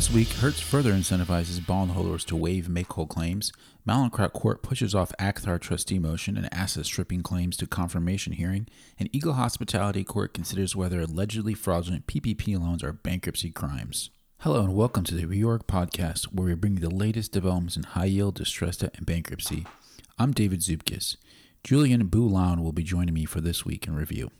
This week, Hertz further incentivizes bondholders to waive make-whole claims. Mallinckrodt Court pushes off Acthar trustee motion and asset stripping claims to confirmation hearing. And Eagle Hospitality Court considers whether allegedly fraudulent PPP loans are bankruptcy crimes. Hello and welcome to the Reorg podcast, where we bring you the latest developments in high yield, distressed debt, and bankruptcy. I'm David Zupkis. Julian Boulogne will be joining me for this week in review.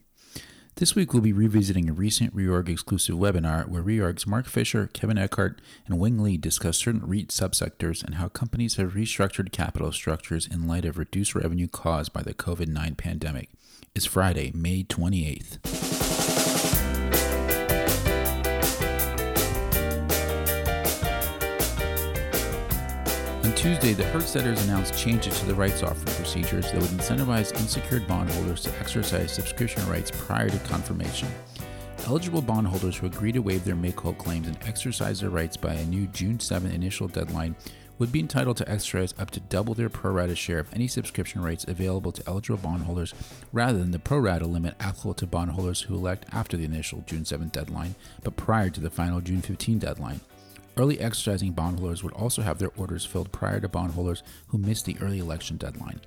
This week, we'll be revisiting a recent Reorg exclusive webinar where Reorg's Mark Fisher, Kevin Eckhart, and Wing Lee discuss certain REIT subsectors and how companies have restructured capital structures in light of reduced revenue caused by the COVID 9 pandemic. It's Friday, May 28th. On Tuesday, the Hertz announced changes to the rights offering procedures that would incentivize unsecured bondholders to exercise subscription rights prior to confirmation. Eligible bondholders who agree to waive their make-whole claims and exercise their rights by a new June 7 initial deadline would be entitled to exercise up to double their pro rata share of any subscription rights available to eligible bondholders rather than the pro rata limit applicable to bondholders who elect after the initial June 7 deadline but prior to the final June 15 deadline. Early exercising bondholders would also have their orders filled prior to bondholders who missed the early election deadline.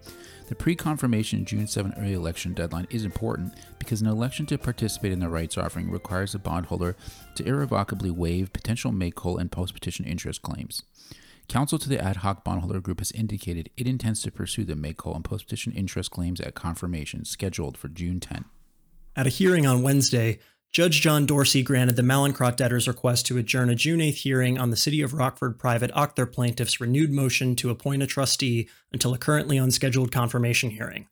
The pre confirmation June 7 early election deadline is important because an election to participate in the rights offering requires a bondholder to irrevocably waive potential make whole and post petition interest claims. Counsel to the ad hoc bondholder group has indicated it intends to pursue the make whole and post petition interest claims at confirmation scheduled for June 10. At a hearing on Wednesday, Judge John Dorsey granted the Mallinckrodt debtors' request to adjourn a June 8th hearing on the City of Rockford private Acthar plaintiffs' renewed motion to appoint a trustee until a currently unscheduled confirmation hearing.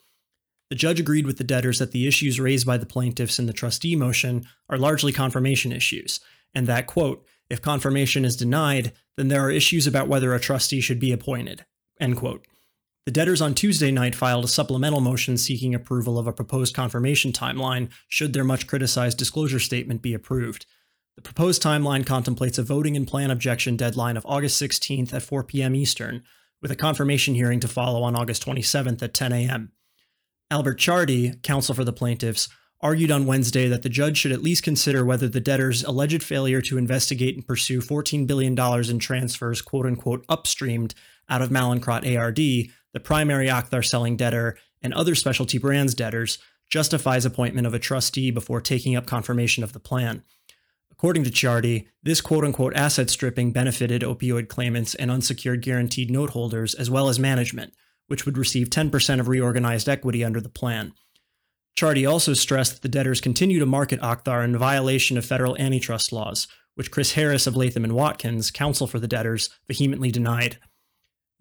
The judge agreed with the debtors that the issues raised by the plaintiffs in the trustee motion are largely confirmation issues, and that, quote, if confirmation is denied, then there are issues about whether a trustee should be appointed, end quote. The debtors on Tuesday night filed a supplemental motion seeking approval of a proposed confirmation timeline should their much criticized disclosure statement be approved. The proposed timeline contemplates a voting and plan objection deadline of August 16th at 4 p.m. Eastern, with a confirmation hearing to follow on August 27th at 10 a.m. Albert Chardy, counsel for the plaintiffs, argued on Wednesday that the judge should at least consider whether the debtors' alleged failure to investigate and pursue $14 billion in transfers, quote unquote, upstreamed out of Mallinckrodt ARD the primary Acthar selling debtor, and other specialty brands debtors justifies appointment of a trustee before taking up confirmation of the plan. According to Chardy, this quote unquote asset stripping benefited opioid claimants and unsecured guaranteed note holders as well as management, which would receive 10% of reorganized equity under the plan. Chardy also stressed that the debtors continue to market Acthar in violation of federal antitrust laws, which Chris Harris of Latham and Watkins, counsel for the debtors, vehemently denied.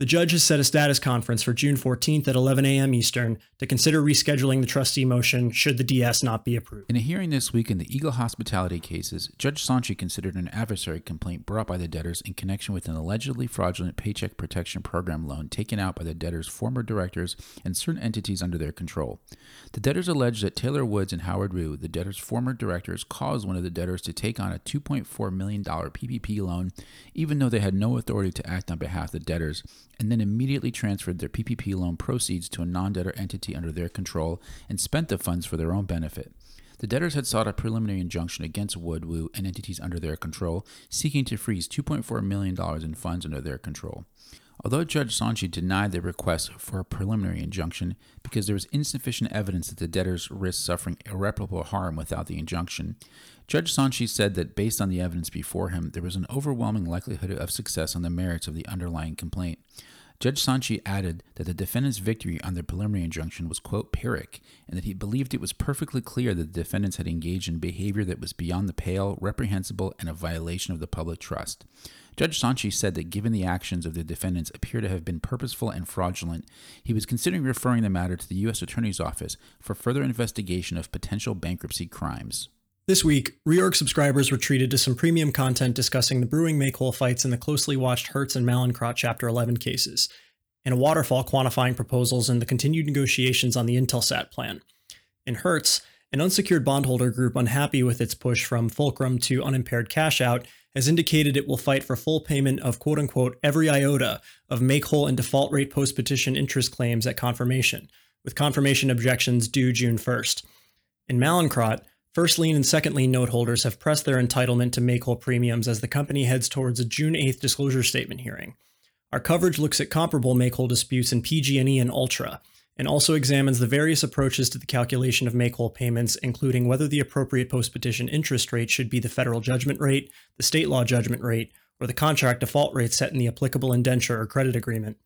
The judge has set a status conference for June 14th at 11 a.m. Eastern to consider rescheduling the trustee motion should the DS not be approved. In a hearing this week in the Eagle Hospitality cases, Judge Sontchi considered an adversary complaint brought by the debtors in connection with an allegedly fraudulent Paycheck Protection Program loan taken out by the debtors' former directors and certain entities under their control. The debtors alleged that Taylor Woods and Howard Wu, the debtors' former directors, caused one of the debtors to take on a $2.4 million PPP loan, even though they had no authority to act on behalf of the debtors and then immediately transferred their PPP loan proceeds to a non debtor entity under their control and spent the funds for their own benefit. The debtors had sought a preliminary injunction against Woodwoo and entities under their control, seeking to freeze $2.4 million in funds under their control. Although Judge Sontchi denied the request for a preliminary injunction because there was insufficient evidence that the debtors risked suffering irreparable harm without the injunction, Judge Sontchi said that based on the evidence before him, there was an overwhelming likelihood of success on the merits of the underlying complaint. Judge Sontchi added that the defendant's victory on the preliminary injunction was, quote, pyrrhic, and that he believed it was perfectly clear that the defendants had engaged in behavior that was beyond the pale, reprehensible, and a violation of the public trust. Judge Sontchi said that given the actions of the defendants appear to have been purposeful and fraudulent, he was considering referring the matter to the U.S. Attorney's Office for further investigation of potential bankruptcy crimes. This week, Reorg subscribers were treated to some premium content discussing the brewing make-whole fights in the closely watched Hertz and Mallinckrodt Chapter 11 cases, and a waterfall quantifying proposals and the continued negotiations on the Intelsat plan. In Hertz, an unsecured bondholder group unhappy with its push from fulcrum to unimpaired cash out has indicated it will fight for full payment of quote unquote every iota of make whole and default rate post petition interest claims at confirmation, with confirmation objections due June 1st. In Mallinckrodt, First lien and second lien note holders have pressed their entitlement to make whole premiums as the company heads towards a June 8th disclosure statement hearing. Our coverage looks at comparable make whole disputes in PG&E and Ultra, and also examines the various approaches to the calculation of make whole payments, including whether the appropriate post petition interest rate should be the federal judgment rate, the state law judgment rate, or the contract default rate set in the applicable indenture or credit agreement.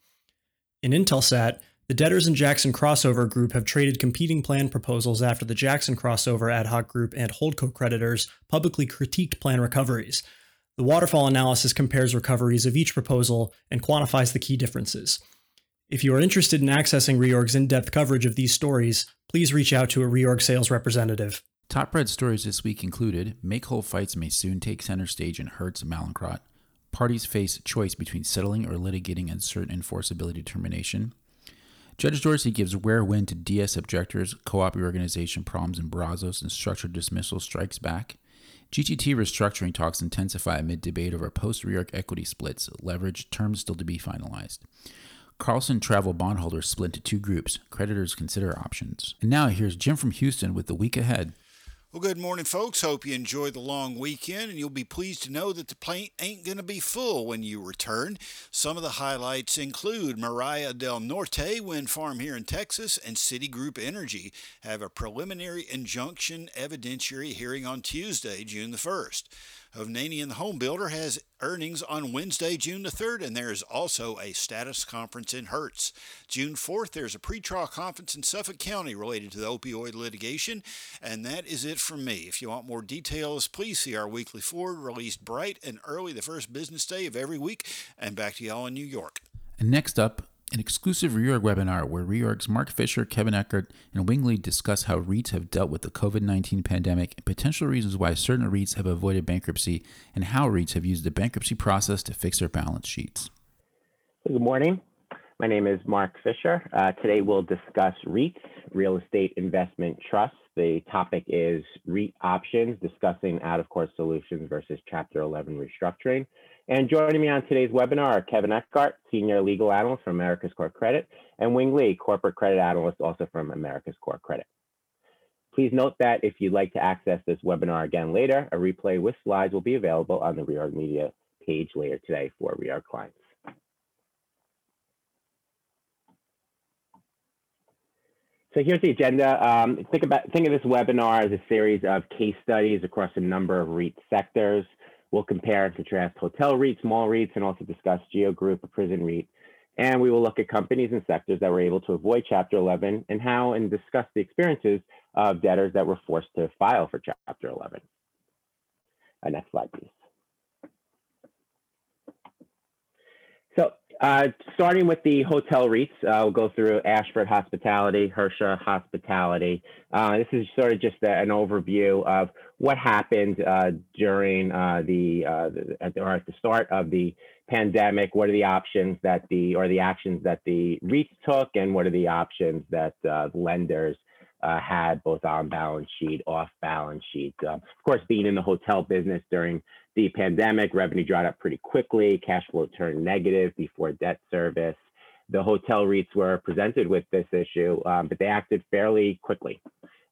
In Intelsat, the debtors and Jackson crossover group have traded competing plan proposals after the Jackson crossover ad hoc group and Holdco creditors publicly critiqued plan recoveries. The waterfall analysis compares recoveries of each proposal and quantifies the key differences. If you are interested in accessing Reorg's in depth coverage of these stories, please reach out to a Reorg sales representative. Top read stories this week included Make whole fights may soon take center stage in Hertz Mallinckrodt. Parties face choice between settling or litigating uncertain enforceability determination. Judge Dorsey gives rare win to DS objectors, co op reorganization problems in Brazos, and structured dismissal strikes back. GTT restructuring talks intensify amid debate over post reorg equity splits, leverage terms still to be finalized. Carlson travel bondholders split into two groups. Creditors consider options. And now here's Jim from Houston with the week ahead. Well, good morning, folks. Hope you enjoy the long weekend, and you'll be pleased to know that the plane ain't going to be full when you return. Some of the highlights include Mariah del Norte Wind Farm here in Texas and Citigroup Energy have a preliminary injunction evidentiary hearing on Tuesday, June the 1st. Hovnanian the Home Builder has earnings on Wednesday, June the 3rd, and there is also a status conference in Hertz. June 4th, there's a pretrial conference in Suffolk County related to the opioid litigation, and that is it from me. If you want more details, please see our weekly forward released bright and early the first business day of every week, and back to y'all in New York. And next up, an exclusive Reorg webinar where Reorg's Mark Fisher, Kevin Eckert, and Wing Lee discuss how REITs have dealt with the COVID 19 pandemic and potential reasons why certain REITs have avoided bankruptcy and how REITs have used the bankruptcy process to fix their balance sheets. Good morning. My name is Mark Fisher. Uh, today we'll discuss REITs, Real Estate Investment Trusts. The topic is REIT options, discussing out of court solutions versus Chapter 11 restructuring. And joining me on today's webinar are Kevin Eckhart, Senior Legal Analyst from America's Core Credit, and Wing Lee, Corporate Credit Analyst also from America's Core Credit. Please note that if you'd like to access this webinar again later, a replay with slides will be available on the Reorg Media page later today for Reorg clients. So here's the agenda. Um, think about think of this webinar as a series of case studies across a number of REIT sectors. We'll compare and contrast hotel REITs, mall REITs, and also discuss Geo Group, a prison REIT. And we will look at companies and sectors that were able to avoid Chapter 11 and how and discuss the experiences of debtors that were forced to file for Chapter 11. Uh, next slide, please. So uh, starting with the hotel REITs, uh, we'll go through Ashford Hospitality, Hersha Hospitality. Uh, this is sort of just a, an overview of what happened uh, during uh, the, uh, the or at the start of the pandemic. What are the options that the or the actions that the REITs took, and what are the options that lenders had both on balance sheet, off balance sheet. of course, being in the hotel business during the pandemic, revenue dried up pretty quickly, cash flow turned negative before debt service. The hotel REITs were presented with this issue, um, but they acted fairly quickly.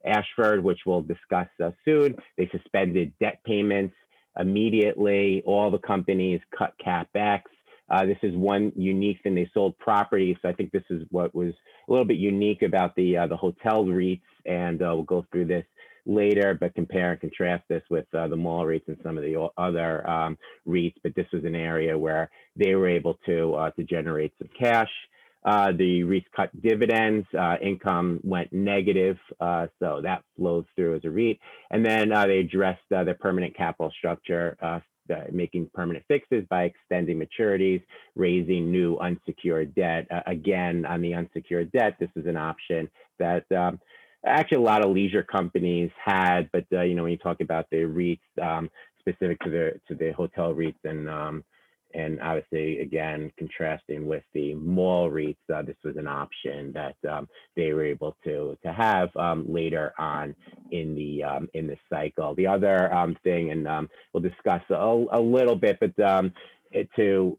Ashford, which we'll discuss uh, soon, they suspended debt payments immediately. All the companies cut capex. Uh, this is one unique thing. They sold property, so I think this is what was a little bit unique about the uh, the hotel REITs, and uh, we'll go through this later, but compare and contrast this with uh, the mall REITs and some of the other um, REITs. But this was an area where they were able to uh, to generate some cash. Uh, the REITs cut dividends, uh, income went negative, uh, so that flows through as a REIT. And then they addressed their permanent capital structure, making permanent fixes by extending maturities, raising new unsecured debt. again, on the unsecured debt, this is an option that um, actually a lot of leisure companies had, but uh, you know when you talk about the REITs um, specific to the to the hotel REITs and um, and obviously again contrasting with the mall REITs, uh, this was an option that um, they were able to to have um, later on in the um, in the cycle. The other um, thing, and we'll discuss a, a, little bit, but to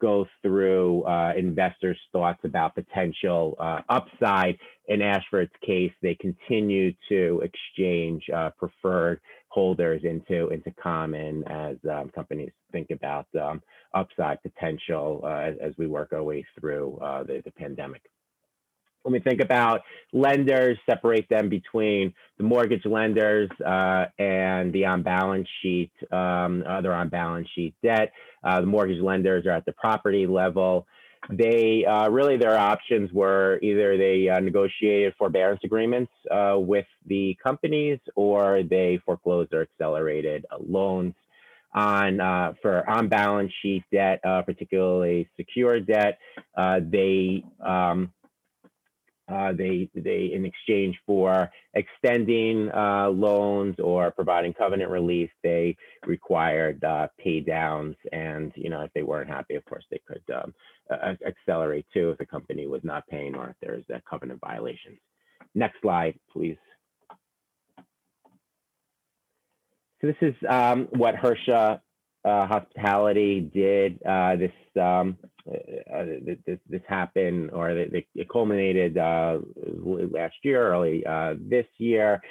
go through uh, investors' thoughts about potential uh, upside. In Ashford's case, they continue to exchange uh, preferred holders into into common as um, companies think about um, upside potential uh, as, as, we work our way through uh, the, the pandemic when we think about lenders, separate them between the mortgage lenders uh, and the on balance sheet, um, other on balance sheet debt. Uh, the mortgage lenders are at the property level. They uh, really, their options were either they uh, negotiated forbearance agreements uh, with the companies or they foreclosed or accelerated uh, loans on uh, for on balance sheet debt, uh, particularly secured debt. They um, uh, they, they, in exchange for extending uh, loans or providing covenant relief, they required uh, pay downs. And, you know, if they weren't happy, of course, they could um, accelerate too if the company was not paying or if there's a covenant violations. Next slide, please. So this is um, what Hersha uh, Hospitality did. Uh, this um, uh, uh, this, this happened or it, culminated uh, last year, early uh, this year.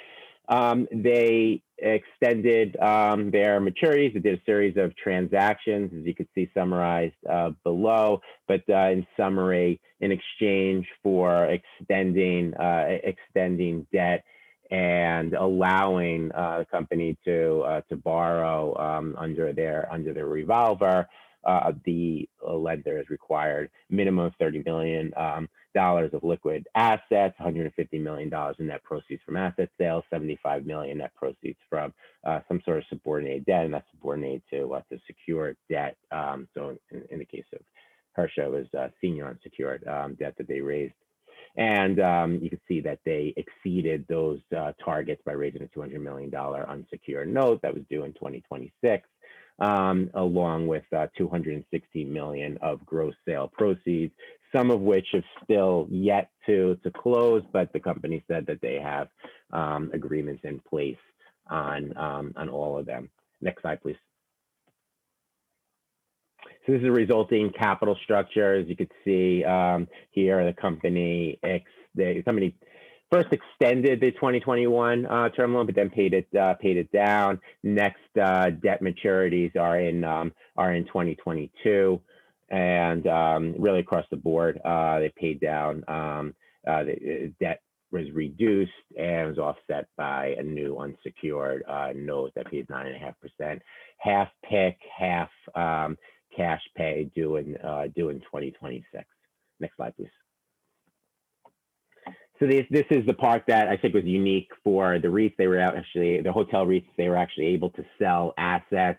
Um, they extended um, their maturities. They did a series of transactions, as you can see summarized uh, below. But uh, in summary, in exchange for extending extending debt and allowing the company to to borrow um, under their under their revolver uh, the lender is required minimum of 30 million um, of liquid assets, 150 million dollars in net proceeds from asset sales, $75 million net proceeds from uh, some sort of subordinated debt, and that's subordinated to uh, to secured debt. Um, so in, in, the case of Hersha, was uh, senior unsecured um, debt that they raised. And um, you can see that they exceeded those uh, targets by raising a $200 million unsecured note that was due in 2026 um, along with uh, 260 million of gross sale proceeds, some of which have still yet to to close, but the company said that they have um, agreements in place on um, on all of them. Next slide, please. So this is a resulting capital structure. As you can see um, here, the company, x the company first extended the 2021 uh, term loan, but then paid it uh, paid it down. Next uh, debt maturities are in um, are in 2022, and um, really across the board, uh, they paid down. Um, uh, the uh, debt was reduced and was offset by a new unsecured note that paid nine and a half percent, half PIK, half um, cash pay due in due in 2026. Next slide, please. So this this is the part that I think was unique for the REITs. They were actually the hotel REITs. They were actually able to sell assets.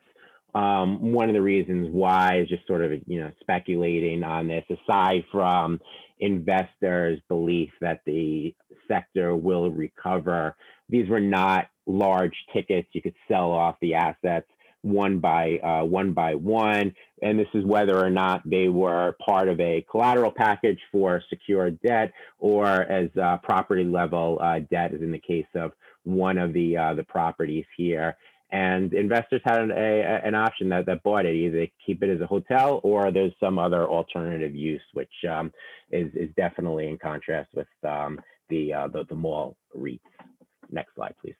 Um, one of the reasons why is just sort of you know speculating on this. Aside from investors' belief that the sector will recover, these were not large tickets. You could sell off the assets one by uh, one by one, and this is whether or not they were part of a collateral package for secured debt or as uh, property level uh, debt, as in the case of one of the uh, the properties here. And investors had an, a, an option that, that bought it. Either keep it as a hotel or there's some other alternative use, which um, is, is definitely in contrast with um, the, uh, the, the mall REITs. Next slide, please.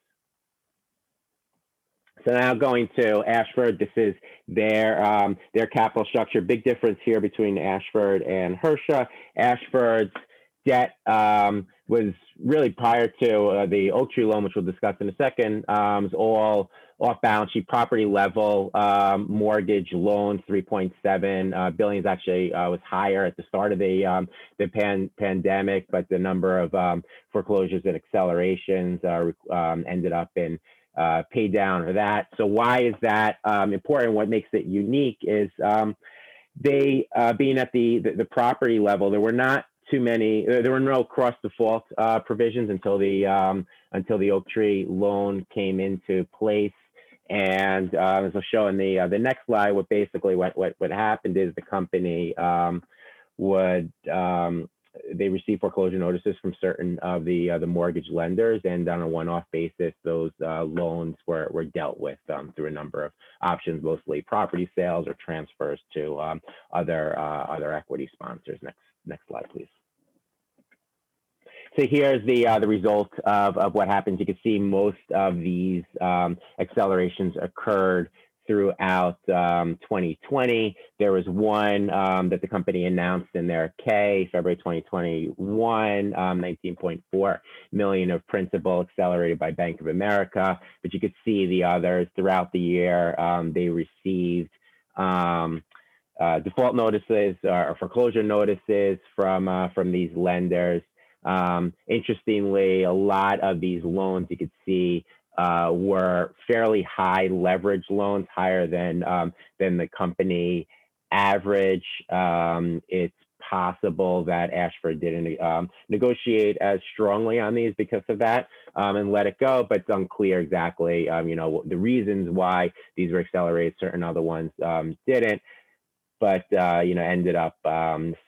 So now going to Ashford, this is their um, their capital structure. Big difference here between Ashford and Hersha. Ashford's debt um, was really prior to uh, the Oaktree loan, which we'll discuss in a second, um, was all off balance sheet property level um, mortgage loans, 3.7 uh, billions actually uh, was higher at the start of the um, the pan- pandemic, but the number of um, foreclosures and accelerations uh, um, ended up in uh, pay down or that. So why is that um, important? What makes it unique is um, they uh, being at the, the, the property level. There were not too many. There were no cross default uh, provisions until the um, until the Oaktree loan came into place. And uh, as I'll show in the uh, the next slide, what basically what what what happened is the company um, would um, they received foreclosure notices from certain of the uh, the mortgage lenders, and on a one-off basis, those uh, loans were were dealt with um, through a number of options, mostly property sales or transfers to um, other uh, other equity sponsors. Next next slide, please. So here's the uh, the result of, of what happens. You can see most of these um, accelerations occurred throughout um, 2020. There was one um, that the company announced in their K, February 2021, um, 19.4 million of principal accelerated by Bank of America. But you could see the others throughout the year. Um, they received um, uh, default notices or foreclosure notices from uh, from these lenders. Um, interestingly, a lot of these loans you could see uh, were fairly high leverage loans, higher than um, than the company average. Um, it's possible that Ashford didn't um, negotiate as strongly on these because of that um, and let it go, but it's unclear exactly, um, you know, the reasons why these were accelerated, certain other ones um, didn't. But uh, you know, ended up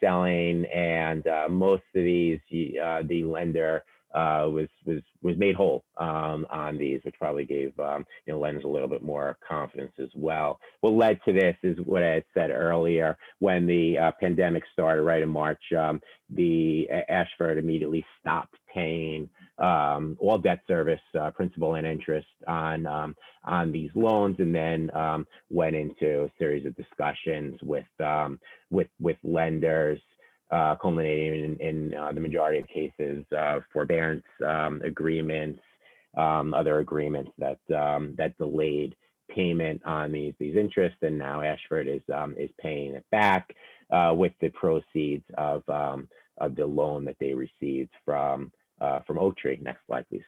selling, and uh, most of these, uh, the lender uh, was was was made whole um, on these, which probably gave um, you know lenders a little bit more confidence as well. What led to this is what I had said earlier when the uh, pandemic started, right in March. Um, the Ashford immediately stopped paying um, all debt service, uh, principal and interest on um, on these loans, and then um, went into a series of discussions with with with lenders uh, culminating in, in uh, the majority of cases uh, forbearance um, agreements, um, other agreements that um, that delayed payment on these these interests, and now Ashford is um, is paying it back uh, with the proceeds of um, of the loan that they received from uh, from Oaktree. Next slide, please.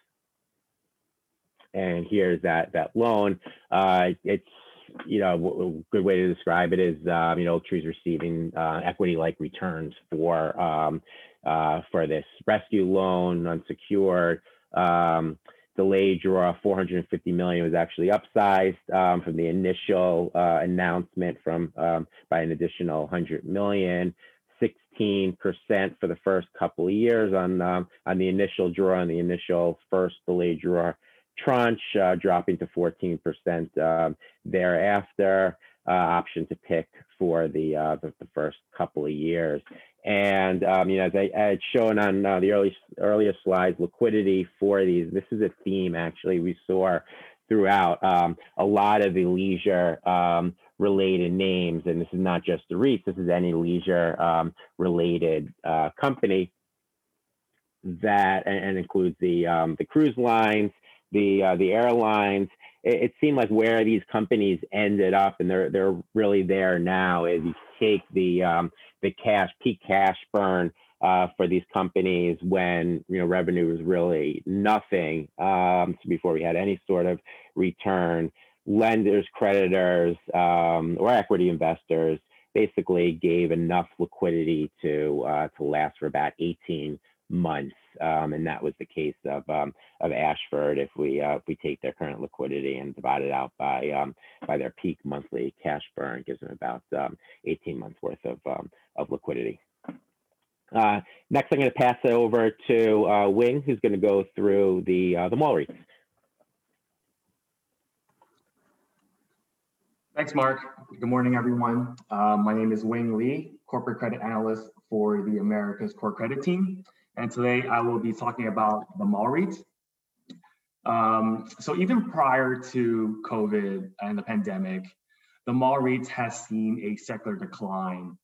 And here's that that loan. Uh, it's you know, a good way to describe it is, um, you know, Oaktree's receiving uh, equity-like returns for um, uh, for this rescue loan, unsecured. Um, delayed draw 450 million was actually upsized um, from the initial uh, announcement from um, by an additional 100 million. 16% for the first couple of years on um, on the initial draw on the initial first delayed draw tranche, uh, dropping to 14% um, thereafter. Uh, option to pick for the, uh, the, the first couple of years. And um, you know, as I, had shown on uh, the early earlier slides, liquidity for these. This is a theme actually we saw throughout um, a lot of the leisure um, related names, and this is not just the REITs. This is any leisure um, related uh, company that and, and includes the um, the cruise lines the uh, the airlines. It, it, seemed like where these companies ended up, and they're they're really there now. Is you take the um, the cash peak cash burn uh, for these companies when you know revenue was really nothing um, before we had any sort of return. Lenders, creditors, um, or equity investors basically gave enough liquidity to uh, to last for about 18 months, um, and that was the case of um, of Ashford. If we uh, if we take their current liquidity and divide it out by um, by their peak monthly cash burn, gives them about um, 18 months worth of um, of liquidity. Uh, next, I'm going to pass it over to uh, Wing, who's going to go through the uh, the mall REITs. Thanks, Mark. Good morning, everyone. Uh, my name is Wing Lee, corporate credit analyst for the Americas Core Credit Team. And today I will be talking about the mall REIT. Um, so even prior to COVID and the pandemic, the mall REIT has seen a secular decline.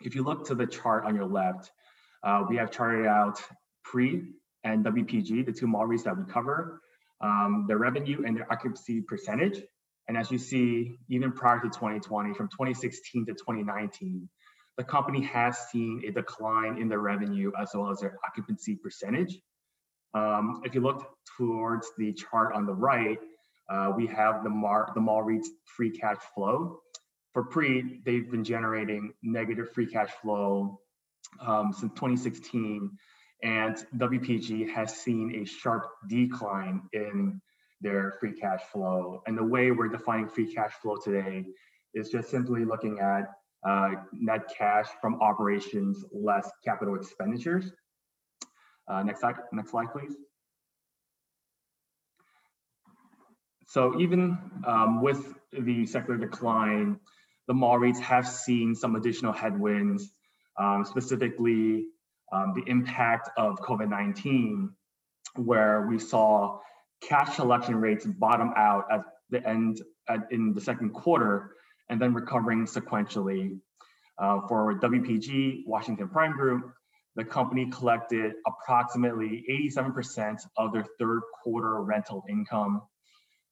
If you look to the chart on your left, uh, we have charted out pre and WPG, the two mall REITs that we cover, um, their revenue and their occupancy percentage. And as you see, even prior to 2020, from 2016 to 2019, the company has seen a decline in their revenue as well as their occupancy percentage. Um, if you look towards the chart on the right, uh, we have the, Mar- the mall REIT's free cash flow. For pre, they've been generating negative free cash flow um, since 2016, and WPG has seen a sharp decline in their free cash flow. And the way we're defining free cash flow today is just simply looking at uh, net cash from operations less capital expenditures. Uh, next slide, next slide, please. So even um, with the secular decline, the mall rates have seen some additional headwinds, um, specifically um, the impact of COVID-19, where we saw cash collection rates bottom out at the end at, in the second quarter and then recovering sequentially. Uh, for WPG, Washington Prime Group, the company collected approximately 87% of their third quarter rental income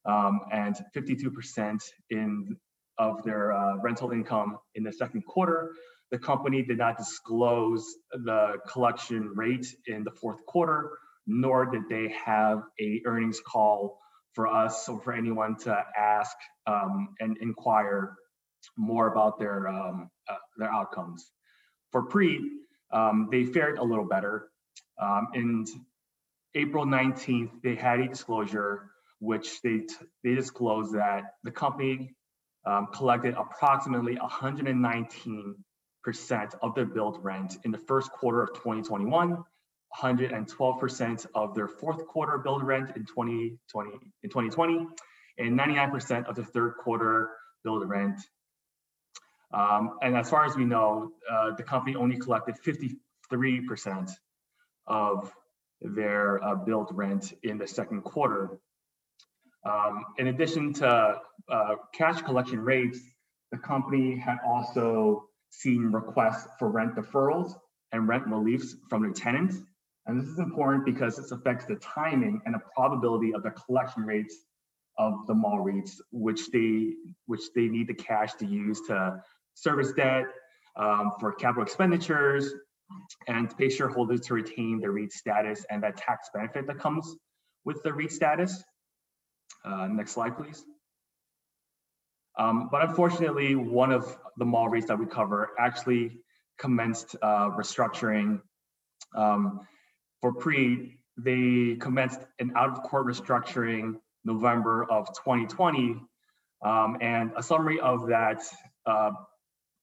um, and 52% in of their uh, rental income in the second quarter. The company did not disclose the collection rate in the fourth quarter, nor did they have a earnings call for us or for anyone to ask um, and inquire more about their um, uh, their outcomes. For pre, um, they fared a little better. Um, in April 19th, they had a disclosure which they they disclosed that the company um, collected approximately 119 percent of their billed rent in the first quarter of 2021 112% of their fourth quarter billed rent in 2020 in 2020 and 99% of the third quarter billed rent. Um, and as far as we know uh, the company only collected 53% of their uh, rent in the second quarter. Um, in addition to uh, cash collection rates the company had also seen requests for rent deferrals and rent reliefs from their tenants and this is important because this affects the timing and the probability of the collection rates of the mall REITs, which they which they need the cash to use to service debt, um, for capital expenditures, and to pay shareholders to retain their REIT status and that tax benefit that comes with the REIT status. Uh, next slide, please. Um, but unfortunately, one of the mall REITs that we cover actually commenced uh, restructuring um, for PREIT, they commenced an out-of-court restructuring November of 2020. Um, and a summary of that uh,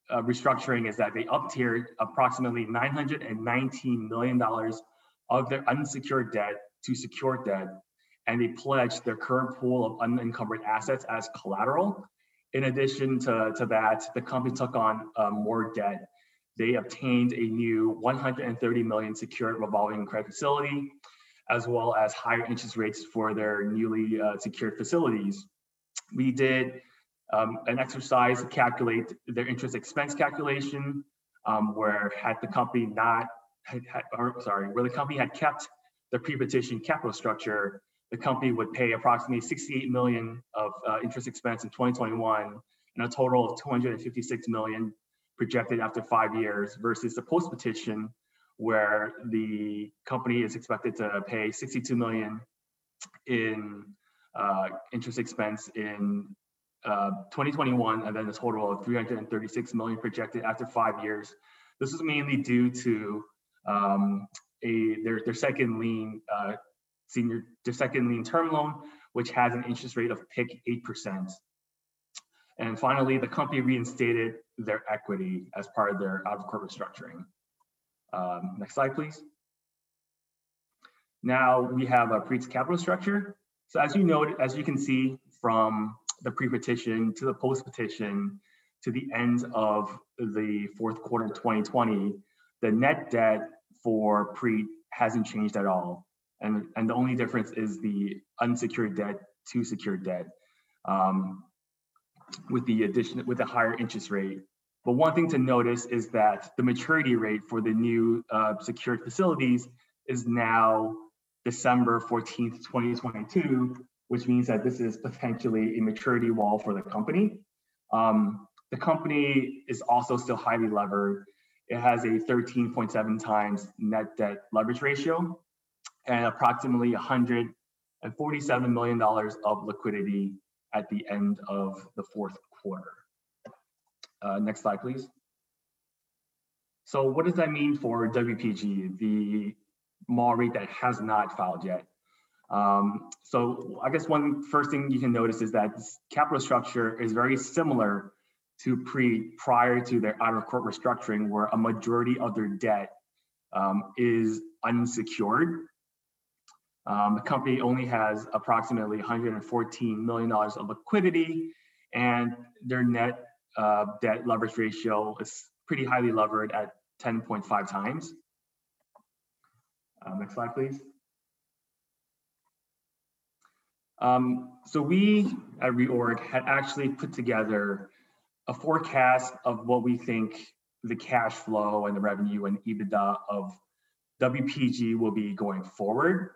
uh, restructuring is that they up-tiered approximately $919 million of their unsecured debt to secured debt, and they pledged their current pool of unencumbered assets as collateral. In addition to, to that, the company took on uh, more debt they obtained a new 130 million secured revolving credit facility, as well as higher interest rates for their newly uh, secured facilities. We did um, an exercise to calculate their interest expense calculation, um, where had the company not, had, had, or sorry, where the company had kept the pre-petition capital structure, the company would pay approximately 68 million of uh, interest expense in 2021 and a total of 256 million projected after five years versus the post petition where the company is expected to pay 62 million in uh, interest expense in uh, 2021 and then a total of 336 million projected after five years. This is mainly due to um, a their, their second lien uh, senior their second lien term loan, which has an interest rate of PIK 8%. And finally, the company reinstated their equity as part of their out of court restructuring. Um, next slide, please. Now we have a PREIT's capital structure. So as you know, as you can see from the pre-petition to the post-petition to the end of the fourth quarter of 2020, the net debt for PREIT hasn't changed at all. And, and the only difference is the unsecured debt to secured debt. Um, with the addition with the higher interest rate. But one thing to notice is that the maturity rate for the new uh, secured facilities is now December 14th, 2022, which means that this is potentially a maturity wall for the company. Um, the company is also still highly levered. It has a 13.7 times net debt leverage ratio and approximately $147 million of liquidity at the end of the fourth quarter. Uh, next slide, please. So what does that mean for WPG, the mall rate that has not filed yet? Um, so I guess one first thing you can notice is that capital structure is very similar to pre prior to their out of court restructuring, where a majority of their debt um, is unsecured. Um, the company only has approximately 114 million dollars of liquidity, and their net uh, debt leverage ratio is pretty highly levered at 10.5 times. Uh, next slide, please. Um, so we at Reorg had actually put together a forecast of what we think the cash flow and the revenue and EBITDA of WPG will be going forward.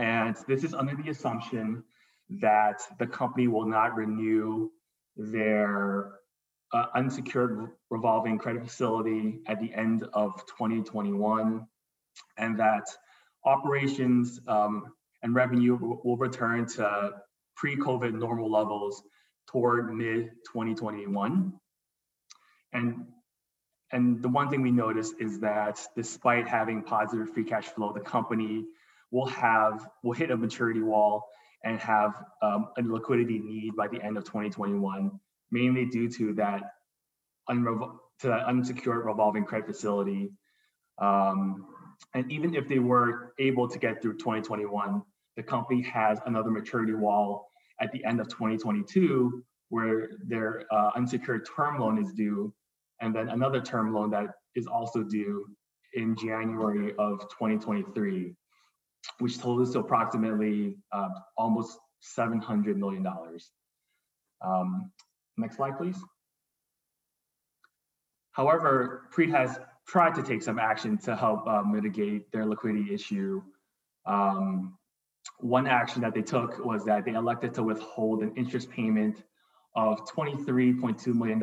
And this is under the assumption that the company will not renew their uh, unsecured revolving credit facility at the end of 2021 and that operations um, and revenue will return to pre-COVID normal levels toward mid 2021. And and the one thing we noticed is that despite having positive free cash flow, the company will have we'll hit a maturity wall and have um, a liquidity need by the end of 2021, mainly due to that unrevo- to that unsecured revolving credit facility. Um, and even if they were able to get through 2021, the company has another maturity wall at the end of 2022 where their uh, unsecured term loan is due, and then another term loan that is also due in January of 2023, which totals to approximately uh, almost $700 million. Um, next slide, please. However, PREIT has tried to take some action to help uh, mitigate their liquidity issue. Um, one action that they took was that they elected to withhold an interest payment of $23.2 million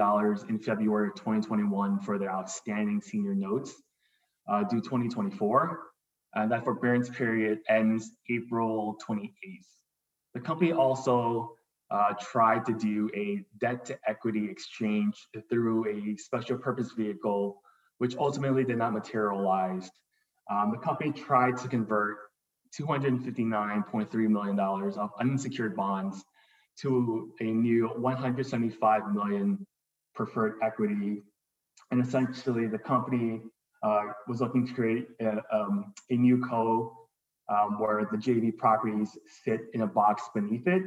in February of 2021 for their outstanding senior notes uh, due 2024. And that forbearance period ends April 28th. The company also uh, tried to do a debt to equity exchange through a special purpose vehicle, which ultimately did not materialize. Um, the company tried to convert $259.3 million of unsecured bonds to a new 175 million preferred equity. And essentially, the company uh, was looking to create a, um, a new co um, where the JV properties sit in a box beneath it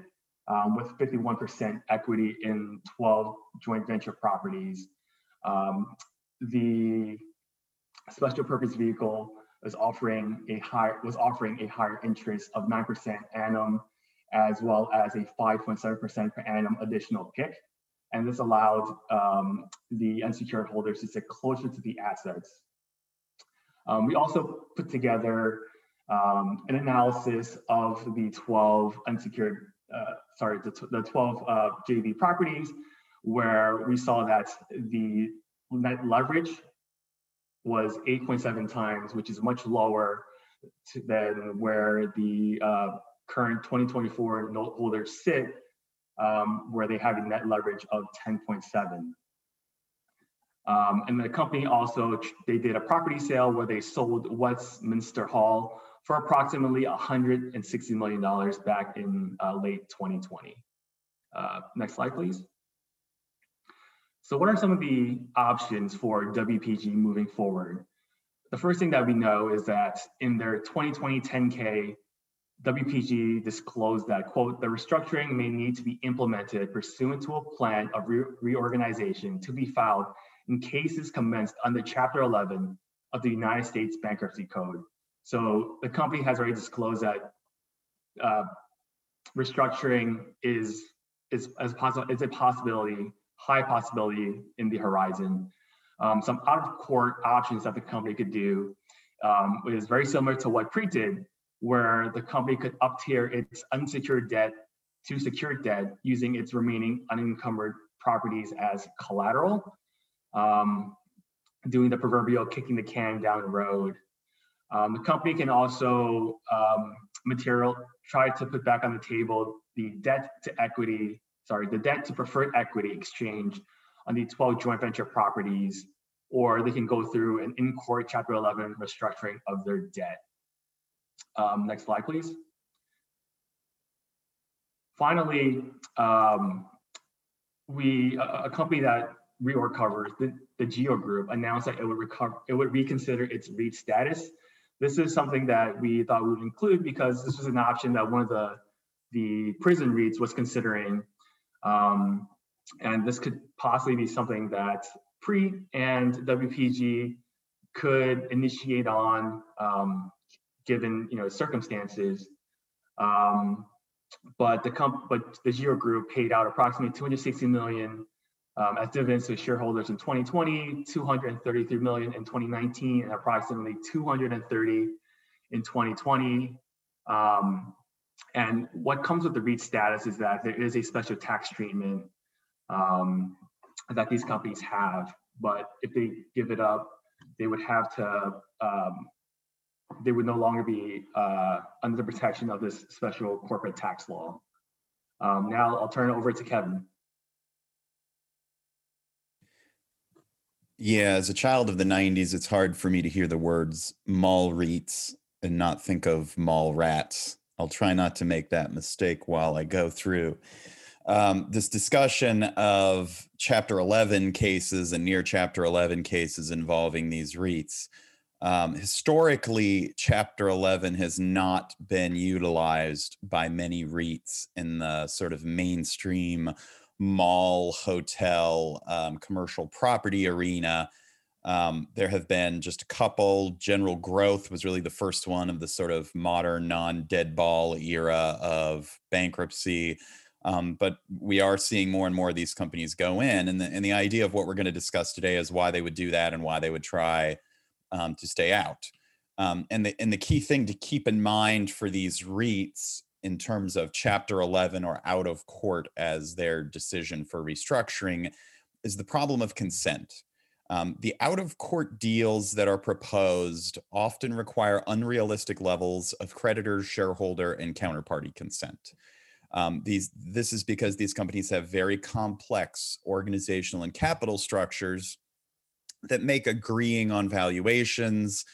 um, with 51% equity in 12 joint venture properties. Um, the special purpose vehicle was offering a higher was offering a higher interest of 9% annum as well as a 5.7% per annum additional PIK. And this allowed um, the unsecured holders to sit closer to the assets. Um, we also put together um, an analysis of the 12 unsecured, uh, sorry, the, the 12 uh, JV properties, where we saw that the net leverage was 8.7 times, which is much lower than where the uh, current 2024 note holders sit, um, where they have a net leverage of 10.7. Um, and the company also, they did a property sale where they sold Westminster Hall for approximately $160 million back in uh, late 2020. Uh, next slide, please. So what are some of the options for WPG moving forward? The first thing that we know is that in their 2020 10K, WPG disclosed that, quote, the restructuring may need to be implemented pursuant to a plan of re- reorganization to be filed in cases commenced under Chapter 11 of the United States Bankruptcy Code. So the company has already disclosed that uh, restructuring is is as possible is a possibility, high possibility in the horizon. Um, some out of court options that the company could do um, is very similar to what PREIT did where the company could up-tier its unsecured debt to secured debt using its remaining unencumbered properties as collateral, um, doing the proverbial kicking the can down the road. Um, the company can also um, material try to put back on the table the debt to equity, sorry, the debt to preferred equity exchange on the 12 joint venture properties, or they can go through an in-court Chapter 11 restructuring of their debt. Um, next slide, please. Finally, um, we a, a company that reorg covers the, the Geo Group announced that it would recover it would reconsider its REIT status. This is something that we thought we would include because this was an option that one of the the prison REITs was considering. Um, and this could possibly be something that PRE and WPG could initiate on um, given you know circumstances. Um, but the comp- but the Geo Group paid out approximately 260 million um, as dividends to shareholders in 2020, 233 million in 2019, and approximately 230 in 2020. Um, and what comes with the REIT status is that there is a special tax treatment um, that these companies have. But if they give it up, they would have to, um, they would no longer be uh, under the protection of this special corporate tax law. Um, now I'll turn it over to Kevin. Yeah, as a child of the 90s, it's hard for me to hear the words mall REITs and not think of mall rats. I'll try not to make that mistake while I go through um, this discussion of Chapter 11 cases and near Chapter 11 cases involving these REITs. Um, historically, Chapter 11 has not been utilized by many REITs in the sort of mainstream mall, hotel, um, commercial property arena. Um, there have been just a couple. General Growth was really the first one of the sort of modern non dead ball era of bankruptcy. Um, but we are seeing more and more of these companies go in. And the, and the idea of what we're going to discuss today is why they would do that and why they would try um, to stay out. Um, and, the, and the key thing to keep in mind for these REITs in terms of Chapter 11 or out of court as their decision for restructuring is the problem of consent. Um, the out of court deals that are proposed often require unrealistic levels of creditor, shareholder, and counterparty consent. Um, these this is because these companies have very complex organizational and capital structures that make agreeing on valuations,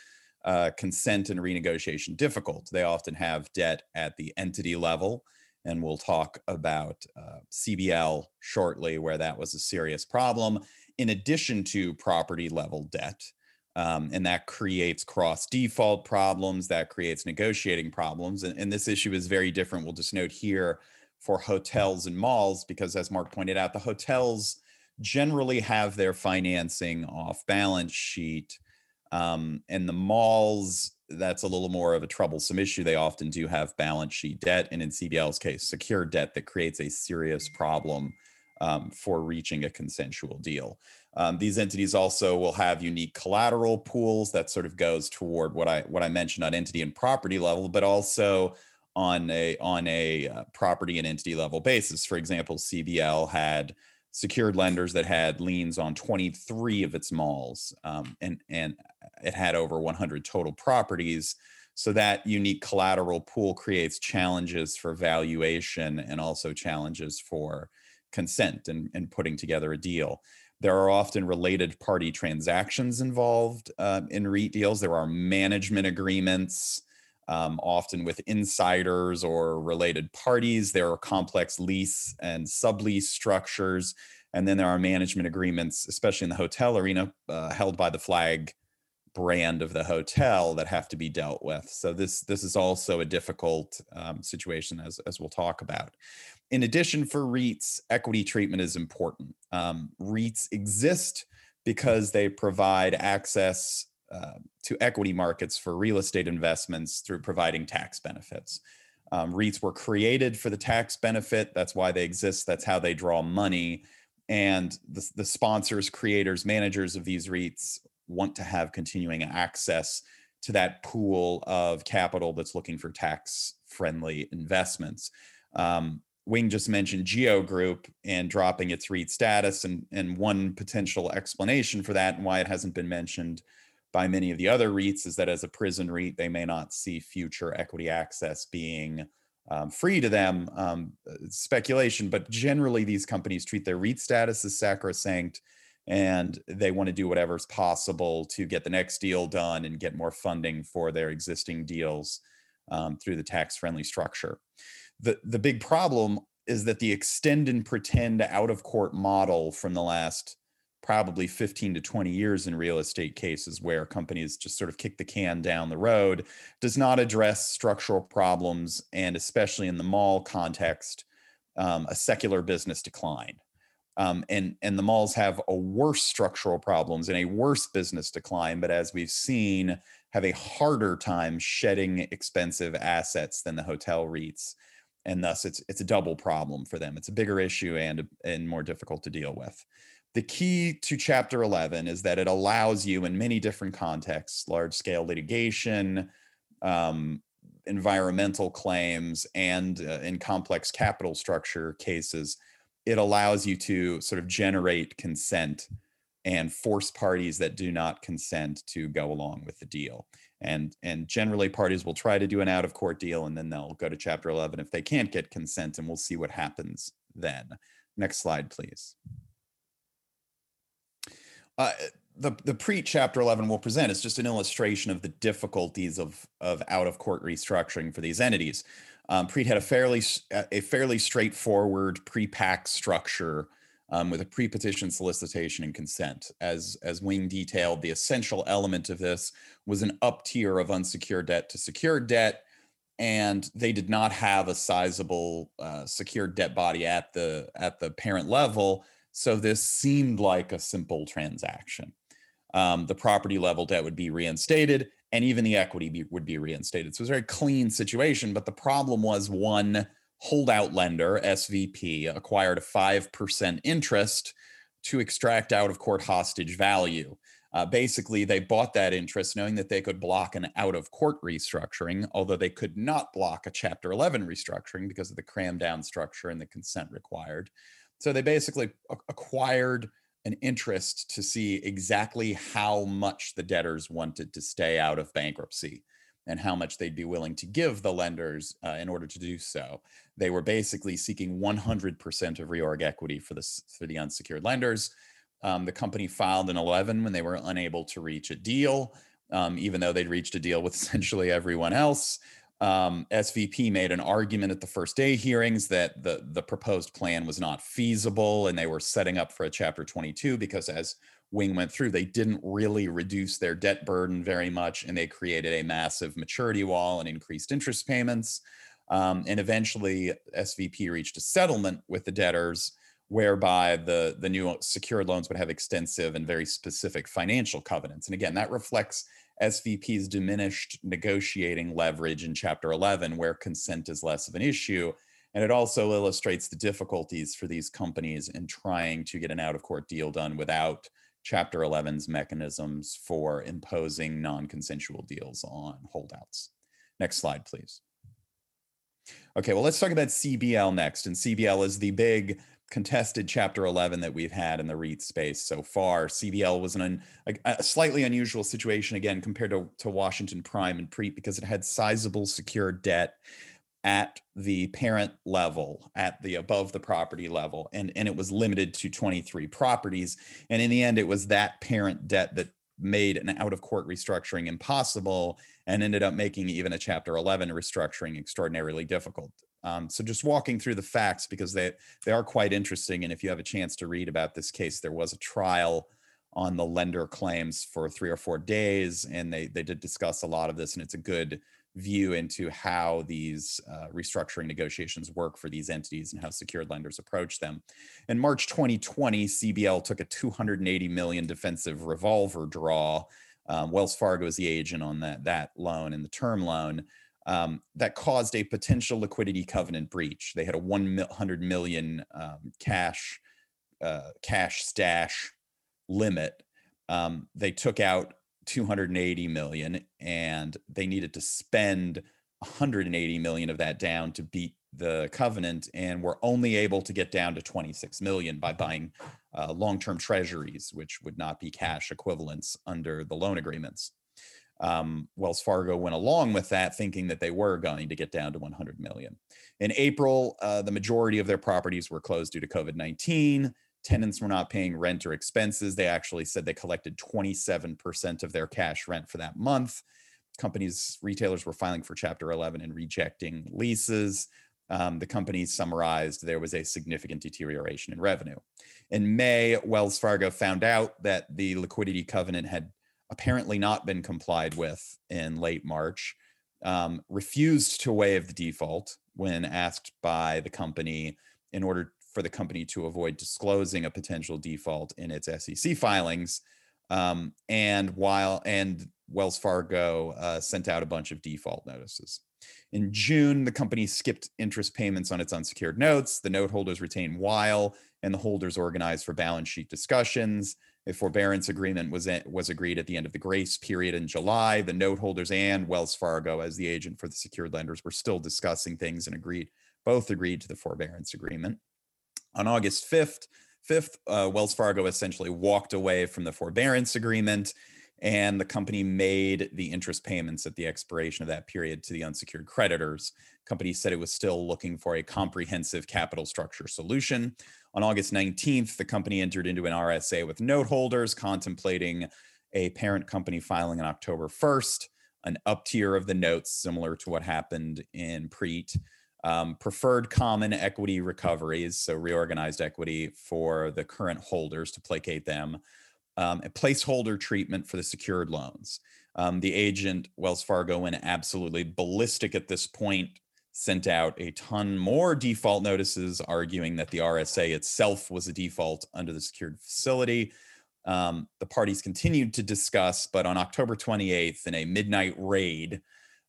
uh, consent and renegotiation difficult. They often have debt at the entity level, and we'll talk about uh, CBL shortly, where that was a serious problem, in addition to property level debt. Um, and that creates cross default problems, that creates negotiating problems. And, and this issue is very different. We'll just note here for hotels and malls, because as Mark pointed out, the hotels generally have their financing off balance sheet um, and the malls, that's a little more of a troublesome issue. They often do have balance sheet debt, and in CBL's case, secure debt that creates a serious problem um, for reaching a consensual deal. Um, these entities also will have unique collateral pools that sort of goes toward what I what I mentioned on entity and property level, but also on a on a uh, property and entity level basis. For example, CBL had secured lenders that had liens on 23 of its malls um, and and it had over 100 total properties so that unique collateral pool creates challenges for valuation and also challenges for consent and, and putting together a deal there are often related party transactions involved uh, in REIT deals. There are management agreements, um, often with insiders or related parties. There are complex lease and sublease structures. And then there are management agreements, especially in the hotel arena, uh, held by the flag brand of the hotel that have to be dealt with. So this this is also a difficult um, situation, as as we'll talk about. In addition, for REITs, equity treatment is important. Um, REITs exist because they provide access uh, to equity markets for real estate investments through providing tax benefits. Um, REITs were created for the tax benefit. That's why they exist. That's how they draw money. And the, the sponsors, creators, managers of these REITs want to have continuing access to that pool of capital that's looking for tax friendly investments. Um, Wing just mentioned Geo Group and dropping its REIT status, and, and one potential explanation for that and why it hasn't been mentioned by many of the other REITs is that as a prison REIT, they may not see future equity access being um, free to them. Um, speculation, but generally, these companies treat their REIT status as sacrosanct and they want to do whatever's possible to get the next deal done and get more funding for their existing deals um, through the tax friendly structure. The, the big problem is that the extend and pretend out of court model from the last probably 15 to 20 years in real estate cases where companies just sort of kick the can down the road does not address structural problems and especially in the mall context um, a secular business decline um, and and the malls have a worse structural problems and a worse business decline but as we've seen have a harder time shedding expensive assets than the hotel REITs and thus it's it's a double problem for them. It's a bigger issue and and more difficult to deal with. The key to chapter 11 is that it allows you in many different contexts large scale litigation um, environmental claims and uh, in complex capital structure cases it allows you to sort of generate consent and force parties that do not consent to go along with the deal. And and generally parties will try to do an out of court deal and then they'll go to chapter 11 if they can't get consent and we'll see what happens then. Next slide please. Uh, the the pre chapter 11 will present is just an illustration of the difficulties of of out of court restructuring for these entities um, PREIT had a fairly a fairly straightforward pre-pack structure um, with a pre-petition solicitation and consent. As as Wing detailed, the essential element of this was an up tier of unsecured debt to secured debt, and they did not have a sizable uh, secured debt body at the at the parent level. So this seemed like a simple transaction. Um, the property level debt would be reinstated, and even the equity be, would be reinstated. So it was a very clean situation. But the problem was one holdout lender, SVP, acquired a 5% interest to extract out of court hostage value. Uh, basically, they bought that interest knowing that they could block an out of court restructuring, although they could not block a Chapter 11 restructuring because of the cram down structure and the consent required. So they basically acquired an interest to see exactly how much the debtors wanted to stay out of bankruptcy and how much they'd be willing to give the lenders uh, in order to do so. They were basically seeking 100% of reorg equity for the for the unsecured lenders. Um, the company filed an 11 when they were unable to reach a deal, um, even though they'd reached a deal with essentially everyone else um, SVP made an argument at the first day hearings that the the proposed plan was not feasible, and they were setting up for a Chapter 22 because, as Wing went through, they didn't really reduce their debt burden very much, and they created a massive maturity wall and increased interest payments. Um, and eventually, SVP reached a settlement with the debtors whereby the the new secured loans would have extensive and very specific financial covenants. And again, that reflects SVP's diminished negotiating leverage in Chapter 11, where consent is less of an issue. And it also illustrates the difficulties for these companies in trying to get an out of court deal done without Chapter 11's mechanisms for imposing non consensual deals on holdouts. Next slide, please. Okay, well, let's talk about CBL next. And CBL is the big contested chapter 11 that we've had in the REIT space so far. CBL was an a, a, slightly unusual situation again compared to, to Washington Prime and PREIT because it had sizable secured debt at the parent level, at the above the property level, and, and it was limited to 23 properties. And in the end, it was that parent debt that made an out of court restructuring impossible and ended up making even a chapter 11 restructuring extraordinarily difficult um, so just walking through the facts because they they are quite interesting. And if you have a chance to read about this case, there was a trial on the lender claims for three or four days, and they they did discuss a lot of this, and it's a good view into how these uh, restructuring negotiations work for these entities and how secured lenders approach them. In March 2020, CBL took a 280 million defensive revolver draw. Um, Wells Fargo is the agent on that that loan and the term loan um, that caused a potential liquidity covenant breach. They had a 100 million um, cash uh, cash stash limit. Um, they took out 280 million and they needed to spend 180 million of that down to beat the covenant and were only able to get down to 26 million by buying uh, long-term treasuries which would not be cash equivalents under the loan agreements um, Wells Fargo went along with that, thinking that they were going to get down to 100 million. In April, uh, the majority of their properties were closed due to COVID 19. Tenants were not paying rent or expenses. They actually said they collected 27% of their cash rent for that month. Companies, retailers were filing for Chapter 11 and rejecting leases. um, the company summarized there was a significant deterioration in revenue. In May, Wells Fargo found out that the liquidity covenant had apparently not been complied with in late March, um, refused to waive the default when asked by the company in order for the company to avoid disclosing a potential default in its SEC filings. Um, and while and Wells Fargo uh, sent out a bunch of default notices. In June, the company skipped interest payments on its unsecured notes. The note holders retained Weil, and the holders organized for balance sheet discussions. A forbearance agreement was was agreed at the end of the grace period in July. The note holders and Wells Fargo, as the agent for the secured lenders, were still discussing things and agreed both agreed to the forbearance agreement. On August 5th, 5th, uh, Wells Fargo essentially walked away from the forbearance agreement and the company made the interest payments at the expiration of that period to the unsecured creditors. Company said it was still looking for a comprehensive capital structure solution. On August 19th, the company entered into an RSA with note holders contemplating a parent company filing on October 1st, an up tier of the notes similar to what happened in PREIT. Um, preferred common equity recoveries, so reorganized equity for the current holders to placate them, um, a placeholder treatment for the secured loans. Um, the agent, Wells Fargo, went absolutely ballistic at this point, sent out a ton more default notices arguing that the RSA itself was a default under the secured facility. Um, the parties continued to discuss, but on October 28th, in a midnight raid,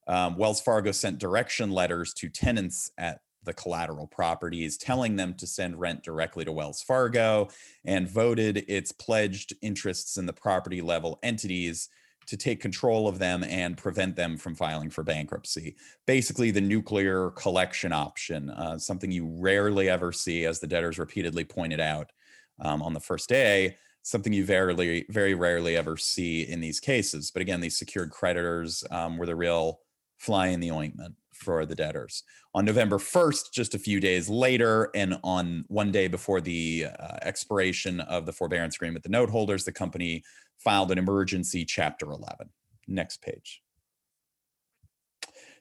um, Wells Fargo sent direction letters to tenants at the collateral properties, telling them to send rent directly to Wells Fargo, and voted its pledged interests in the property level entities to take control of them and prevent them from filing for bankruptcy. Basically, the nuclear collection option, uh, something you rarely ever see, as the debtors repeatedly pointed out um, on the first day. Something you very, very rarely ever see in these cases. But again, these secured creditors um, were the real fly in the ointment for the debtors. On November 1st, just a few days later, and on one day before the uh, expiration of the forbearance agreement, the note holders, the company filed an emergency Chapter 11. Next page.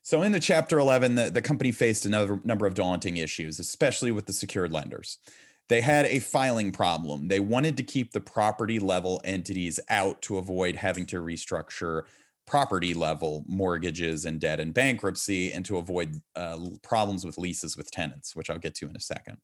So, in the Chapter 11, the, the company faced another number of daunting issues, especially with the secured lenders. They had a filing problem. They wanted to keep the property level entities out to avoid having to restructure property level mortgages and debt and bankruptcy and to avoid uh, problems with leases with tenants, which I'll get to in a second.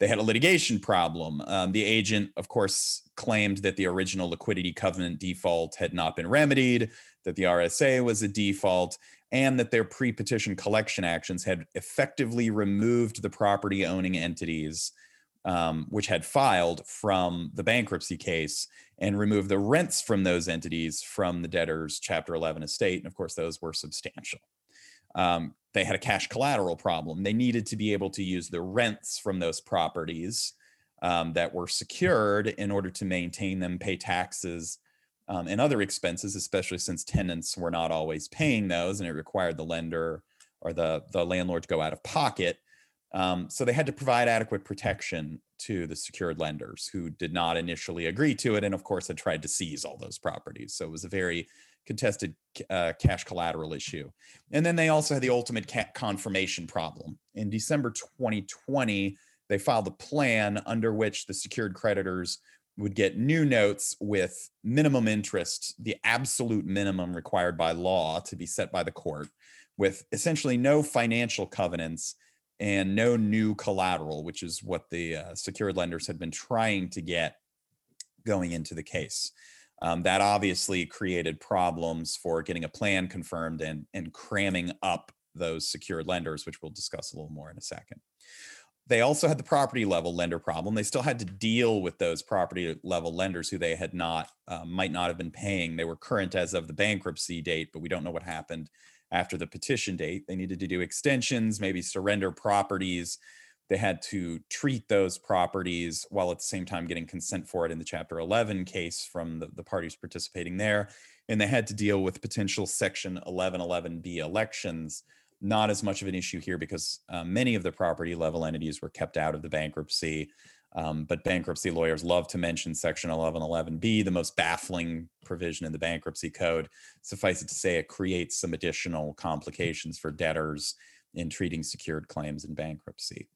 They had a litigation problem. Um, the agent, of course, claimed that the original liquidity covenant default had not been remedied, that the RSA was a default, and that their pre petition collection actions had effectively removed the property owning entities um, which had filed from the bankruptcy case and removed the rents from those entities from the debtor's Chapter 11 estate. And of course, those were substantial. Um, they had a cash collateral problem. They needed to be able to use the rents from those properties um, that were secured in order to maintain them, pay taxes, um, and other expenses, especially since tenants were not always paying those, and it required the lender or the the landlord to go out of pocket. Um, so they had to provide adequate protection to the secured lenders who did not initially agree to it, and of course had tried to seize all those properties. So it was a very contested uh, cash collateral issue. And then they also had the ultimate confirmation problem. In December 2020, they filed a plan under which the secured creditors would get new notes with minimum interest, the absolute minimum required by law to be set by the court, with essentially no financial covenants and no new collateral, which is what the uh, secured lenders had been trying to get going into the case. Um, that obviously created problems for getting a plan confirmed and, and cramming up those secured lenders, which we'll discuss a little more in a second. They also had the property level lender problem. They still had to deal with those property level lenders who they had not, uh, might not have been paying. They were current as of the bankruptcy date, but we don't know what happened after the petition date. They needed to do extensions, maybe surrender properties. They had to treat those properties while at the same time getting consent for it in the Chapter 11 case from the, the parties participating there. And they had to deal with potential Section 1111B elections. Not as much of an issue here because uh, many of the property level entities were kept out of the bankruptcy. Um, but bankruptcy lawyers love to mention Section 1111B, the most baffling provision in the bankruptcy code. Suffice it to say, it creates some additional complications for debtors in treating secured claims in bankruptcy.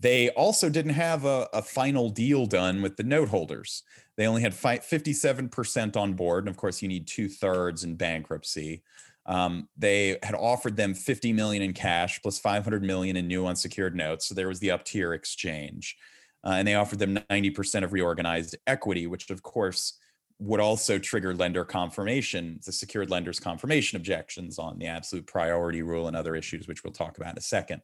They also didn't have a, a final deal done with the note holders. They only had 57% on board. And of course, you need two thirds in bankruptcy. Um, they had offered them 50 million in cash plus 500 million in new unsecured notes. So there was the up tier exchange. Uh, and they offered them 90% of reorganized equity, which of course would also trigger lender confirmation, the secured lenders confirmation objections on the absolute priority rule and other issues, which we'll talk about in a second.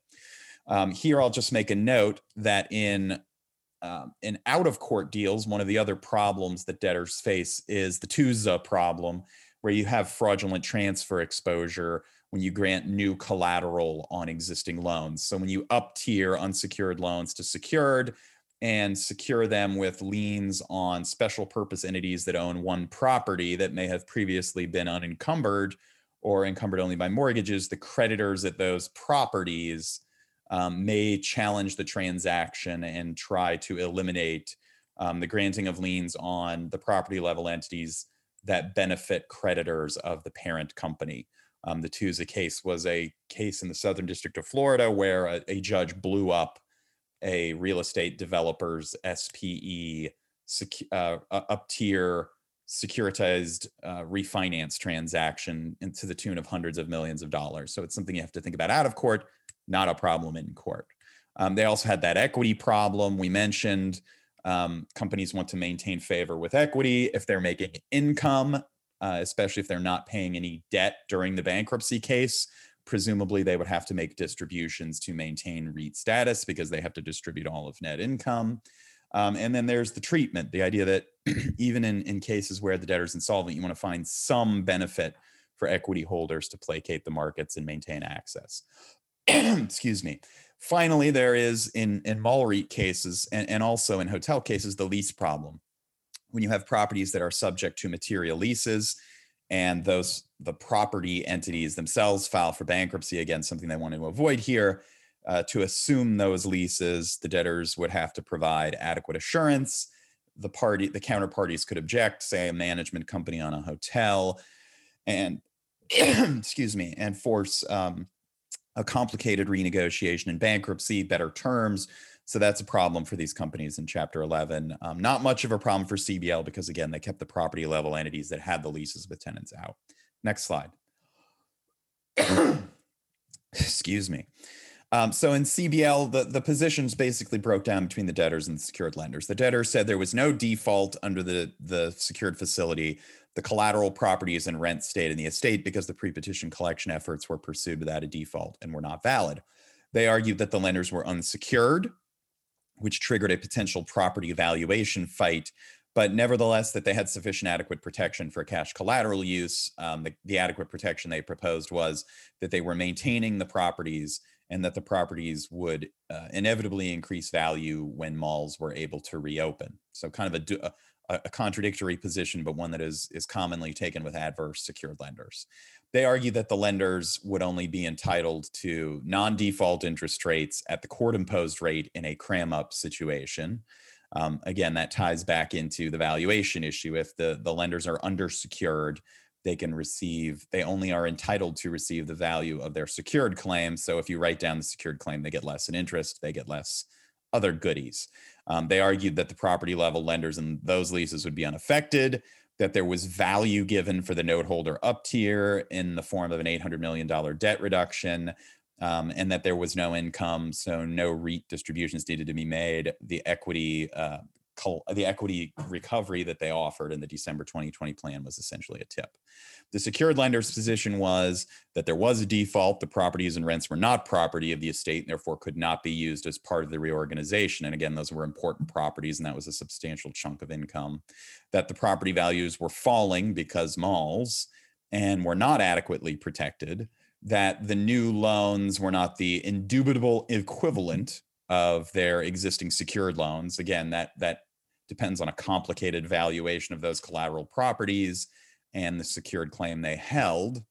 Um, here, I'll just make a note that in um, in out of court deals, one of the other problems that debtors face is the TOUSA problem, where you have fraudulent transfer exposure when you grant new collateral on existing loans. So when you up tier unsecured loans to secured and secure them with liens on special purpose entities that own one property that may have previously been unencumbered or encumbered only by mortgages, the creditors at those properties um, may challenge the transaction and try to eliminate um, the granting of liens on the property level entities that benefit creditors of the parent company. Um, the TOUSA case was a case in the Southern District of Florida where a, a judge blew up a real estate developer's SPE sec- uh, up tier securitized uh, refinance transaction to the tune of hundreds of millions of dollars. So it's something you have to think about out of court not a problem in court. Um, they also had that equity problem we mentioned. Um, companies want to maintain favor with equity if they're making income, uh, especially if they're not paying any debt during the bankruptcy case. Presumably, they would have to make distributions to maintain REIT status because they have to distribute all of net income. Um, and then there's the treatment the idea that even in, in cases where the debtor is insolvent, you want to find some benefit for equity holders to placate the markets and maintain access. excuse me. Finally, there is in in mall REIT cases and, and also in hotel cases the lease problem. When you have properties that are subject to material leases, and those the property entities themselves file for bankruptcy again, something they want to avoid here. Uh, to assume those leases, the debtors would have to provide adequate assurance. The party, the counterparties could object, say a management company on a hotel, and excuse me, and force um, a complicated renegotiation in bankruptcy, better terms. So that's a problem for these companies in Chapter 11. Um, not much of a problem for CBL because, again, they kept the property level entities that had the leases with tenants out. Next slide. Excuse me. Um, so in CBL, the, the positions basically broke down between the debtors and the secured lenders. The debtor said there was no default under the, the secured facility the collateral properties and rent stayed in the estate because the pre-petition collection efforts were pursued without a default and were not valid. They argued that the lenders were unsecured, which triggered a potential property valuation fight, but nevertheless that they had sufficient adequate protection for cash collateral use. Um, the, the adequate protection they proposed was that they were maintaining the properties and that the properties would uh, inevitably increase value when malls were able to reopen. So kind of a, a, a contradictory position, but one that is is commonly taken with adverse secured lenders. They argue that the lenders would only be entitled to non-default interest rates at the court-imposed rate in a cram-up situation. Um, again, that ties back into the valuation issue. If the the lenders are undersecured, they can receive they only are entitled to receive the value of their secured claim so if you write down the secured claim they get less in interest they get less other goodies um, they argued that the property level lenders and those leases would be unaffected, that there was value given for the note holder up tier in the form of an $800 million debt reduction, um, and that there was no income, so no REIT distributions needed to be made. The equity uh, the equity recovery that they offered in the December 2020 plan was essentially a tip. The secured lender's position was that there was a default, the properties and rents were not property of the estate and therefore could not be used as part of the reorganization. And again, those were important properties and that was a substantial chunk of income. That the property values were falling because malls and were not adequately protected. That the new loans were not the indubitable equivalent of their existing secured loans. Again, that that depends on a complicated valuation of those collateral properties and the secured claim they held,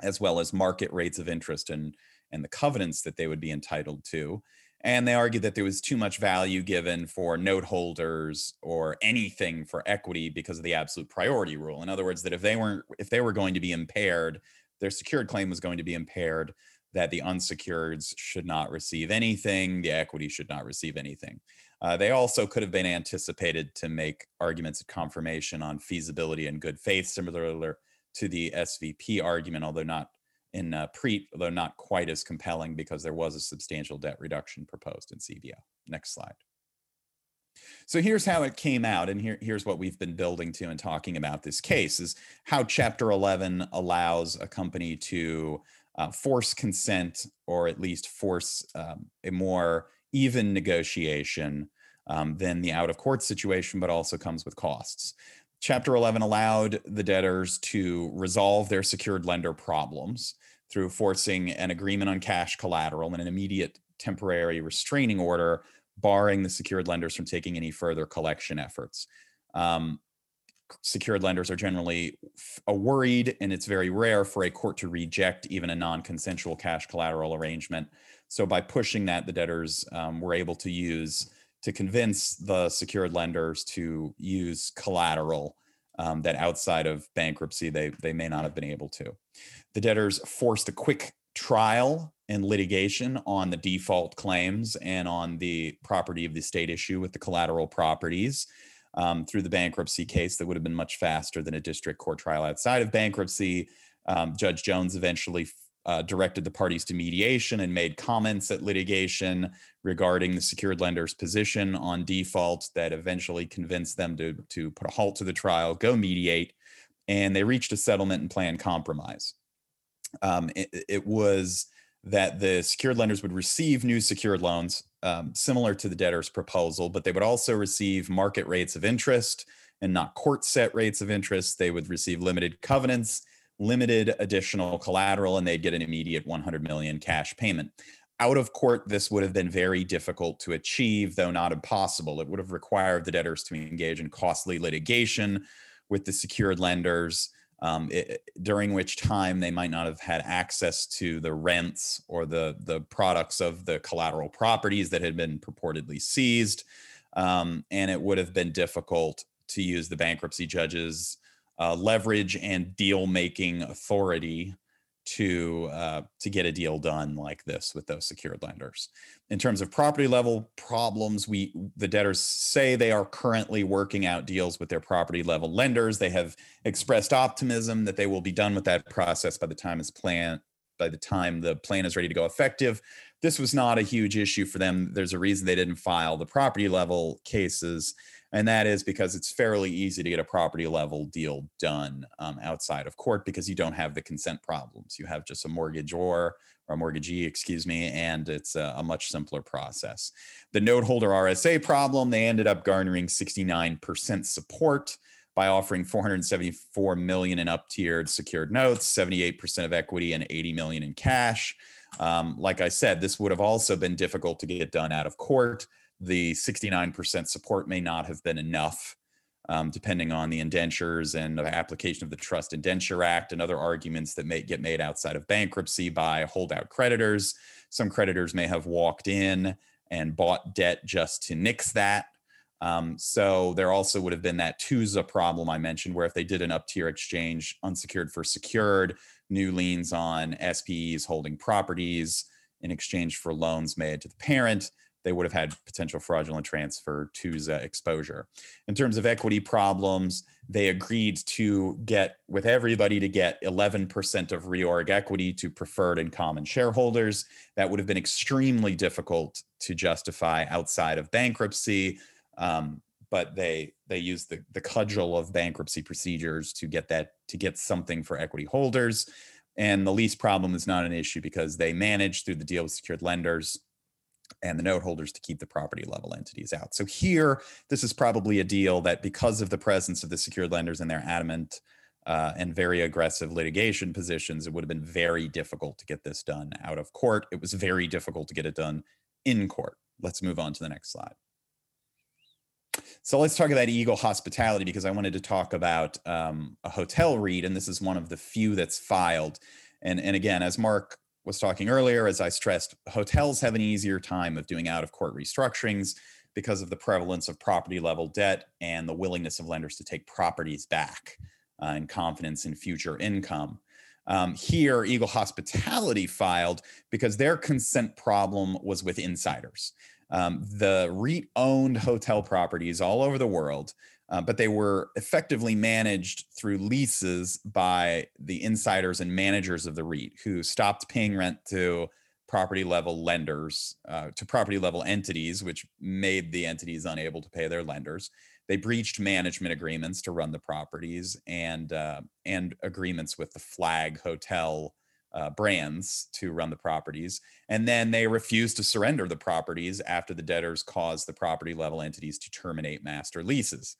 as well as market rates of interest and, and the covenants that they would be entitled to. And they argued that there was too much value given for note holders or anything for equity because of the absolute priority rule. In other words, that if they weren't if they were going to be impaired, their secured claim was going to be impaired, that the unsecureds should not receive anything, the equity should not receive anything. Uh, they also could have been anticipated to make arguments of confirmation on feasibility and good faith, similar to the SVP argument, although not in uh, PREIT, although not quite as compelling because there was a substantial debt reduction proposed in CBL. Next slide. So here's how it came out, and here, here's what we've been building to and talking about this case is how Chapter 11 allows a company to uh, force consent or at least force um, a more even negotiation um, than the out of court situation, but also comes with costs. Chapter 11 allowed the debtors to resolve their secured lender problems through forcing an agreement on cash collateral and an immediate temporary restraining order, barring the secured lenders from taking any further collection efforts. Um, secured lenders are generally f- worried, and it's very rare for a court to reject even a non consensual cash collateral arrangement. So, by pushing that, the debtors um, were able to use to convince the secured lenders to use collateral um, that outside of bankruptcy they they may not have been able to. The debtors forced a quick trial and litigation on the default claims and on the property of the state issue with the collateral properties um, through the bankruptcy case that would have been much faster than a district court trial outside of bankruptcy. Um, Judge Jones eventually uh, directed the parties to mediation and made comments at litigation regarding the secured lender's position on default that eventually convinced them to, to put a halt to the trial, go mediate, and they reached a settlement and plan compromise. Um, it, it, was that the secured lenders would receive new secured loans um, similar to the debtor's proposal, but they would also receive market rates of interest and not court set rates of interest. They would receive limited covenants limited additional collateral and they'd get an immediate 100 million cash payment out of court this would have been very difficult to achieve though not impossible it would have required the debtors to engage in costly litigation with the secured lenders um, it, during which time they might not have had access to the rents or the the products of the collateral properties that had been purportedly seized. Um, and it would have been difficult to use the bankruptcy judges uh, leverage and deal making authority to uh, to get a deal done like this with those secured lenders. In terms of property level problems, we the debtors say they are currently working out deals with their property level lenders. They have expressed optimism that they will be done with that process by the time it's planned by the time the plan is ready to go effective. This was not a huge issue for them. There's a reason they didn't file the property level cases and that is because it's fairly easy to get a property level deal done um, outside of court because you don't have the consent problems. You have just a mortgage or a mortgagee, excuse me, and it's a, a much simpler process. The note holder RSA problem, they ended up garnering 69% support by offering 474 million in up-tiered secured notes, 78% of equity, and 80 million in cash. Um, like I said, this would have also been difficult to get done out of court the 69% support may not have been enough, um, depending on the indentures and the application of the Trust Indenture Act and other arguments that may get made outside of bankruptcy by holdout creditors. Some creditors may have walked in and bought debt just to nix that. Um, so there also would have been that TOUSA problem I mentioned, where if they did an up tier exchange, unsecured for secured, new liens on SPEs holding properties in exchange for loans made to the parent, they would have had potential fraudulent transfer to the exposure. In terms of equity problems, they agreed to get with everybody to get 11% of reorg equity to preferred and common shareholders. That would have been extremely difficult to justify outside of bankruptcy. Um, but they they used the, the cudgel of bankruptcy procedures to get that to get something for equity holders. And the lease problem is not an issue because they managed through the deal with secured lenders and the note holders to keep the property level entities out. So here, this is probably a deal that because of the presence of the secured lenders and their adamant uh, and very aggressive litigation positions, it would have been very difficult to get this done out of court. It was very difficult to get it done in court. Let's move on to the next slide. So let's talk about Eagle Hospitality because I wanted to talk about um, a hotel REIT, and this is one of the few that's filed. And, and again, as Mark was talking earlier, as I stressed, hotels have an easier time of doing out of court restructurings because of the prevalence of property level debt and the willingness of lenders to take properties back uh, and confidence in future income. Um, here, Eagle Hospitality filed because their consent problem was with insiders. Um, the REIT owned hotel properties all over the world, uh, but they were effectively managed through leases by the insiders and managers of the REIT who stopped paying rent to property level lenders, uh, to property level entities, which made the entities unable to pay their lenders. They breached management agreements to run the properties and uh, and agreements with the flag hotel uh, brands to run the properties. And then they refused to surrender the properties after the debtors caused the property level entities to terminate master leases.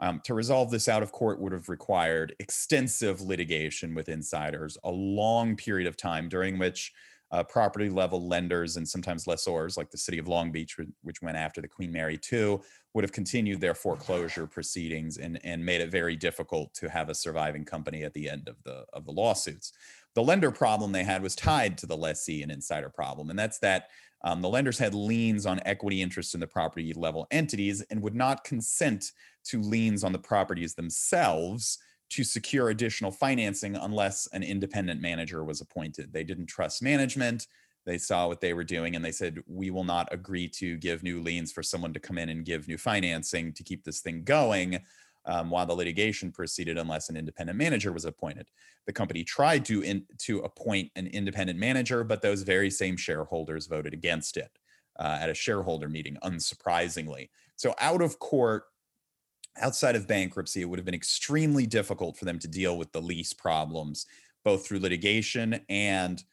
Um, to resolve this out of court would have required extensive litigation with insiders, a long period of time during which uh, property level lenders and sometimes lessors, like the city of Long Beach, which went after the Queen Mary II, would have continued their foreclosure proceedings and, and made it very difficult to have a surviving company at the end of the of the lawsuits. The lender problem they had was tied to the lessee and insider problem, and that's that um, the lenders had liens on equity interests in the property level entities and would not consent to liens on the properties themselves to secure additional financing unless an independent manager was appointed. They didn't trust management. They saw what they were doing and they said, We will not agree to give new liens for someone to come in and give new financing to keep this thing going um, while the litigation proceeded unless an independent manager was appointed. The company tried to, in, to appoint an independent manager, but those very same shareholders voted against it uh, at a shareholder meeting, unsurprisingly. So, out of court, outside of bankruptcy, it would have been extremely difficult for them to deal with the lease problems, both through litigation and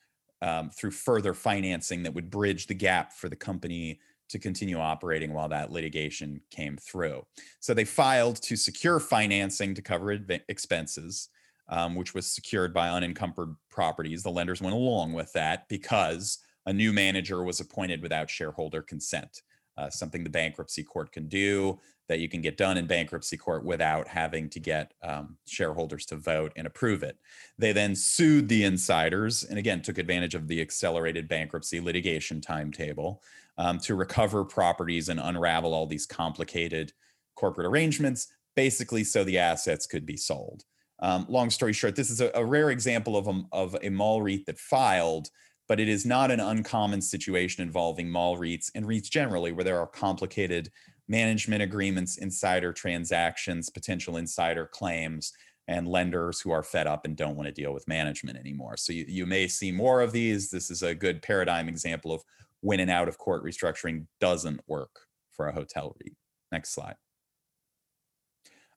um, through further financing that would bridge the gap for the company to continue operating while that litigation came through. So they filed to secure financing to cover expenses, um, which was secured by unencumbered properties. The lenders went along with that because a new manager was appointed without shareholder consent uh, something the bankruptcy court can do that you can get done in bankruptcy court without having to get um, shareholders to vote and approve it. They then sued the insiders and again took advantage of the accelerated bankruptcy litigation timetable um, to recover properties and unravel all these complicated corporate arrangements, basically so the assets could be sold. Um, long story short, this is a, a rare example of a, of a mall REIT that filed but it is not an uncommon situation involving mall REITs and REITs generally, where there are complicated management agreements, insider transactions, potential insider claims, and lenders who are fed up and don't want to deal with management anymore. So you, you may see more of these. This is a good paradigm example of when an out of court restructuring doesn't work for a hotel REIT. Next slide.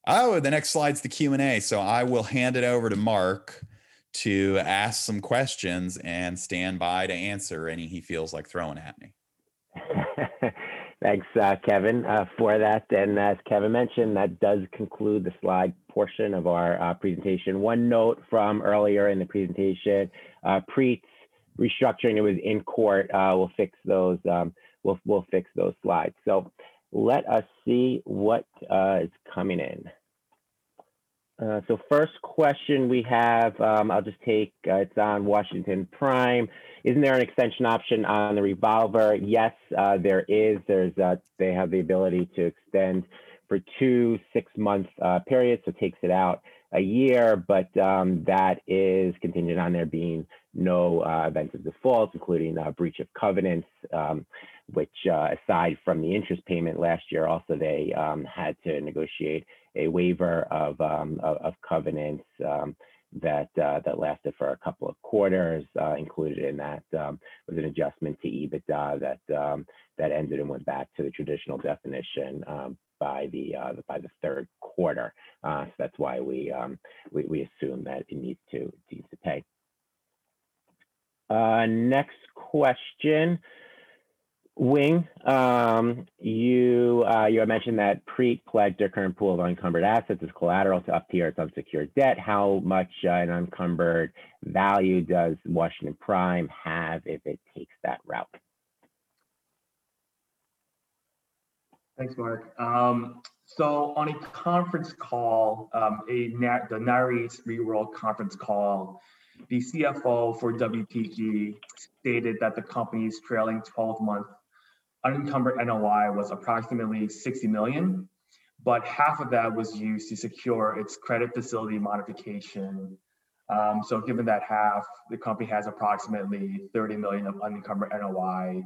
Oh, the next slide's the Q&A. So I will hand it over to Mark to ask some questions and stand by to answer any he feels like throwing at me. Thanks, uh, Kevin, uh, for that. And as Kevin mentioned, that does conclude the slide portion of our uh, presentation. One note from earlier in the presentation, uh, PREIT's restructuring, it was in court. Uh, we'll fix those. Um, we'll, we'll fix those slides. So let us see what uh, is coming in. Uh, so first question we have, um, I'll just take, uh, it's on Washington Prime. Isn't there an extension option on the revolver? Yes, uh, there is. There's, uh, they have the ability to extend for two six-month uh, periods, so takes it out a year, but um, that is contingent on there being no events of default, including breach of covenants, um, which aside from the interest payment last year, also they um, had to negotiate a waiver of, um, of, of, covenants um, that uh, that lasted for a couple of quarters. Uh, included in that um, was an adjustment to EBITDA that um, that ended and went back to the traditional definition um, by the uh, by the third quarter. Uh, so that's why we, um, we, we assume that it needs to needs to pay. Uh, next question. Wing, um, you uh, you mentioned that PREIT pledged their current pool of unencumbered assets as collateral to up-tier its unsecured debt. How much uh, an unencumbered value does Washington Prime have if it takes that route? Thanks, Mark. Um, so on a conference call, um, a the Nareit REIT conference call, the CFO for WPG stated that the company's trailing 12-month unencumbered NOI was approximately 60 million, but half of that was used to secure its credit facility modification Um, so given that half, the company has approximately 30 million of unencumbered NOI.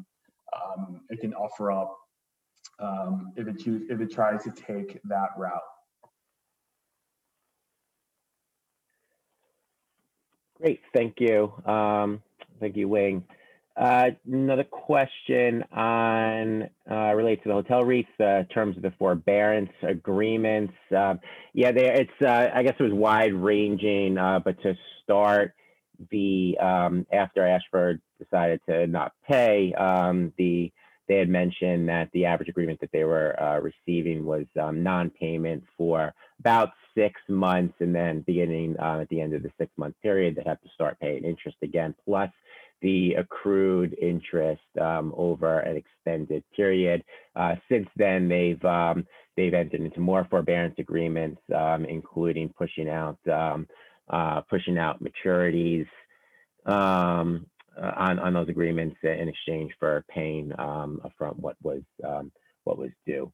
Um, it can offer up um, if it choose if it tries to take that route. Great, thank you. Um, thank you, Wing. Uh, another question on uh, related to the hotel REITs, uh, terms of the forbearance agreements. Um, yeah, there it's uh, I guess it was wide ranging, uh, but to start the um, after Ashford decided to not pay, um, the they had mentioned that the average agreement that they were receiving was um, non-payment for about six months, and then beginning at the end of the six-month period, they have to start paying interest again, plus the accrued interest um, over an extended period. Uh, since then, they've um, they've entered into more forbearance agreements, um, including pushing out um, uh, pushing out maturities. Um, uh, on on those agreements in exchange for paying um, from what was what was due.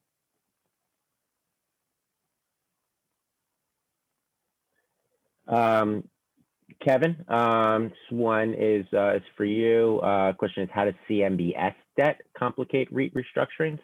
Um, Kevin, um, this one is uh, is for you. Uh, question is: How does CMBS debt complicate REIT restructurings?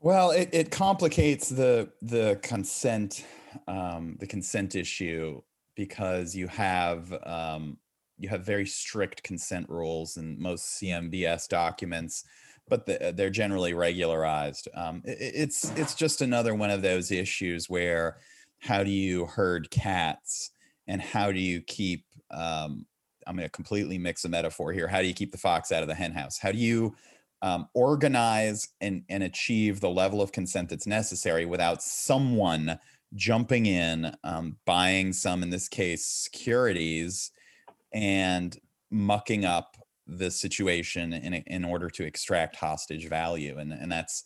Well, it, it complicates the the consent um, the consent issue because you have um, you have very strict consent rules in most CMBS documents, but the, they're generally regularized. Um, it, it's it's just another one of those issues where how do you herd cats and how do you keep um, I'm going to completely mix a metaphor here. How do you keep the fox out of the henhouse? How do you um, organize and, and achieve the level of consent that's necessary without someone jumping in, um, buying some, in this case, securities, and mucking up the situation in in order to extract hostage value and and that's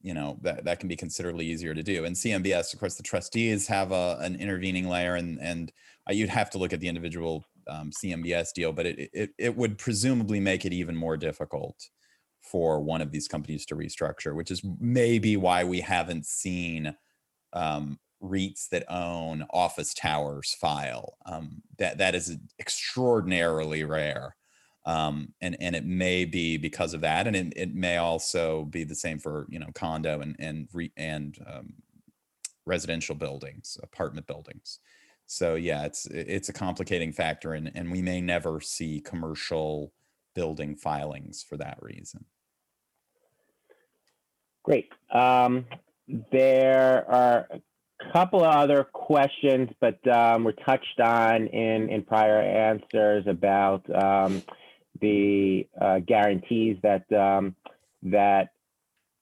you know that that can be considerably easier to do and CMBS of course the trustees have a an intervening layer and and uh, you'd have to look at the individual um, CMBS deal but it, it it would presumably make it even more difficult for one of these companies to restructure which is maybe why we haven't seen um, REITs that own office towers file. Um, that that is extraordinarily rare, um, and and it may be because of that, and it, it may also be the same for you know condo and and re, and um, residential buildings, apartment buildings. So yeah, it's it's a complicating factor, and and we may never see commercial building filings for that reason. Great. Um, there are a couple of other questions, but um, were touched on in, in prior answers about um, the uh, guarantees that um, that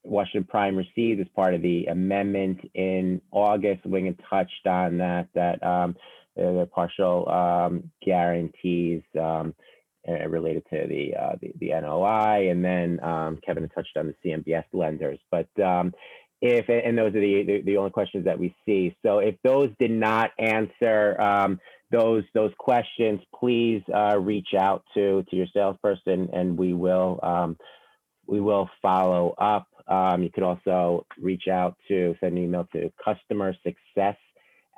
Washington Prime received as part of the amendment in August. Wing had touched on that that um, the partial um, guarantees um, uh, related to the, uh, the, the NOI, and then Kevin had touched on the CMBS lenders, but if and those are the, the, the only questions that we see. So if those did not answer um, those those questions, please uh, reach out to to your salesperson, and we will um, we will follow up. Um, you could also reach out to send an email to customer success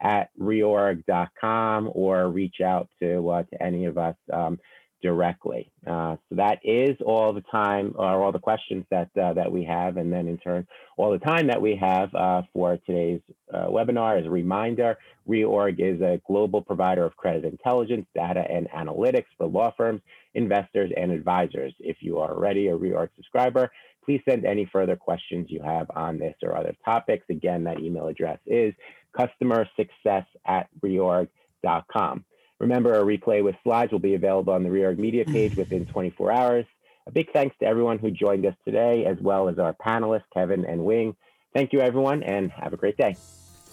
at reorg.com or reach out to uh, to any of us um, directly. Uh, so that is all the time or all the questions that uh, that we have, and then in turn, all the time that we have uh, for today's uh, webinar. As a reminder, Reorg is a global provider of credit intelligence, data, and analytics for law firms, investors, and advisors. If you are already a Reorg subscriber, please send any further questions you have on this or other topics. Again, that email address is customer success at reorg.com. Remember, a replay with slides will be available on the Reorg Media page within 24 hours. A big thanks to everyone who joined us today, as well as our panelists, Kevin and Wing. Thank you, everyone, and have a great day.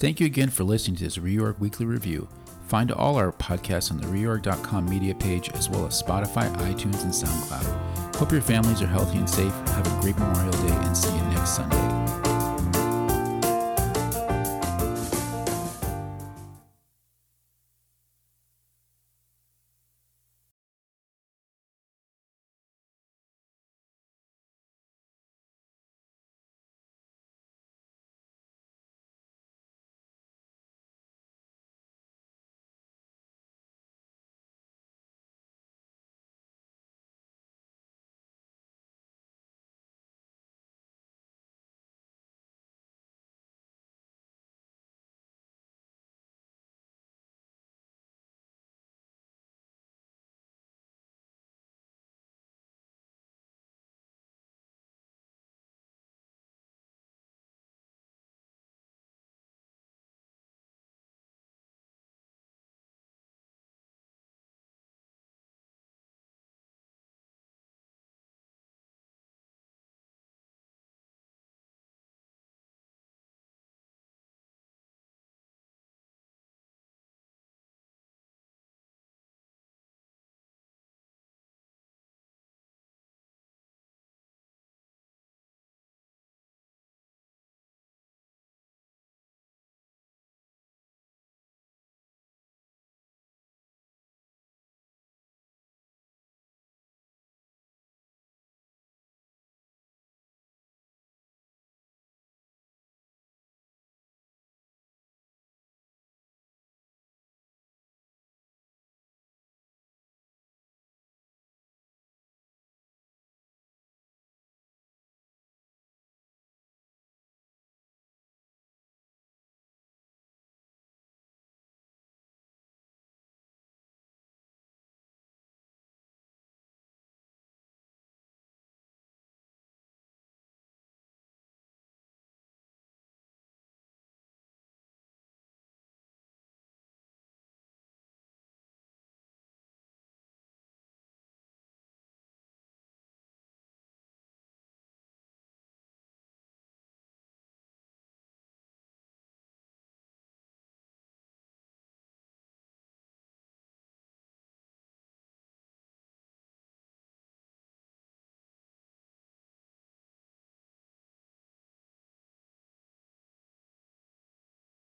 Thank you again for listening to this Reorg Weekly Review. Find all our podcasts on the reorg.com media page, as well as Spotify, iTunes, and SoundCloud. Hope your families are healthy and safe. Have a great Memorial Day, and see you next Sunday.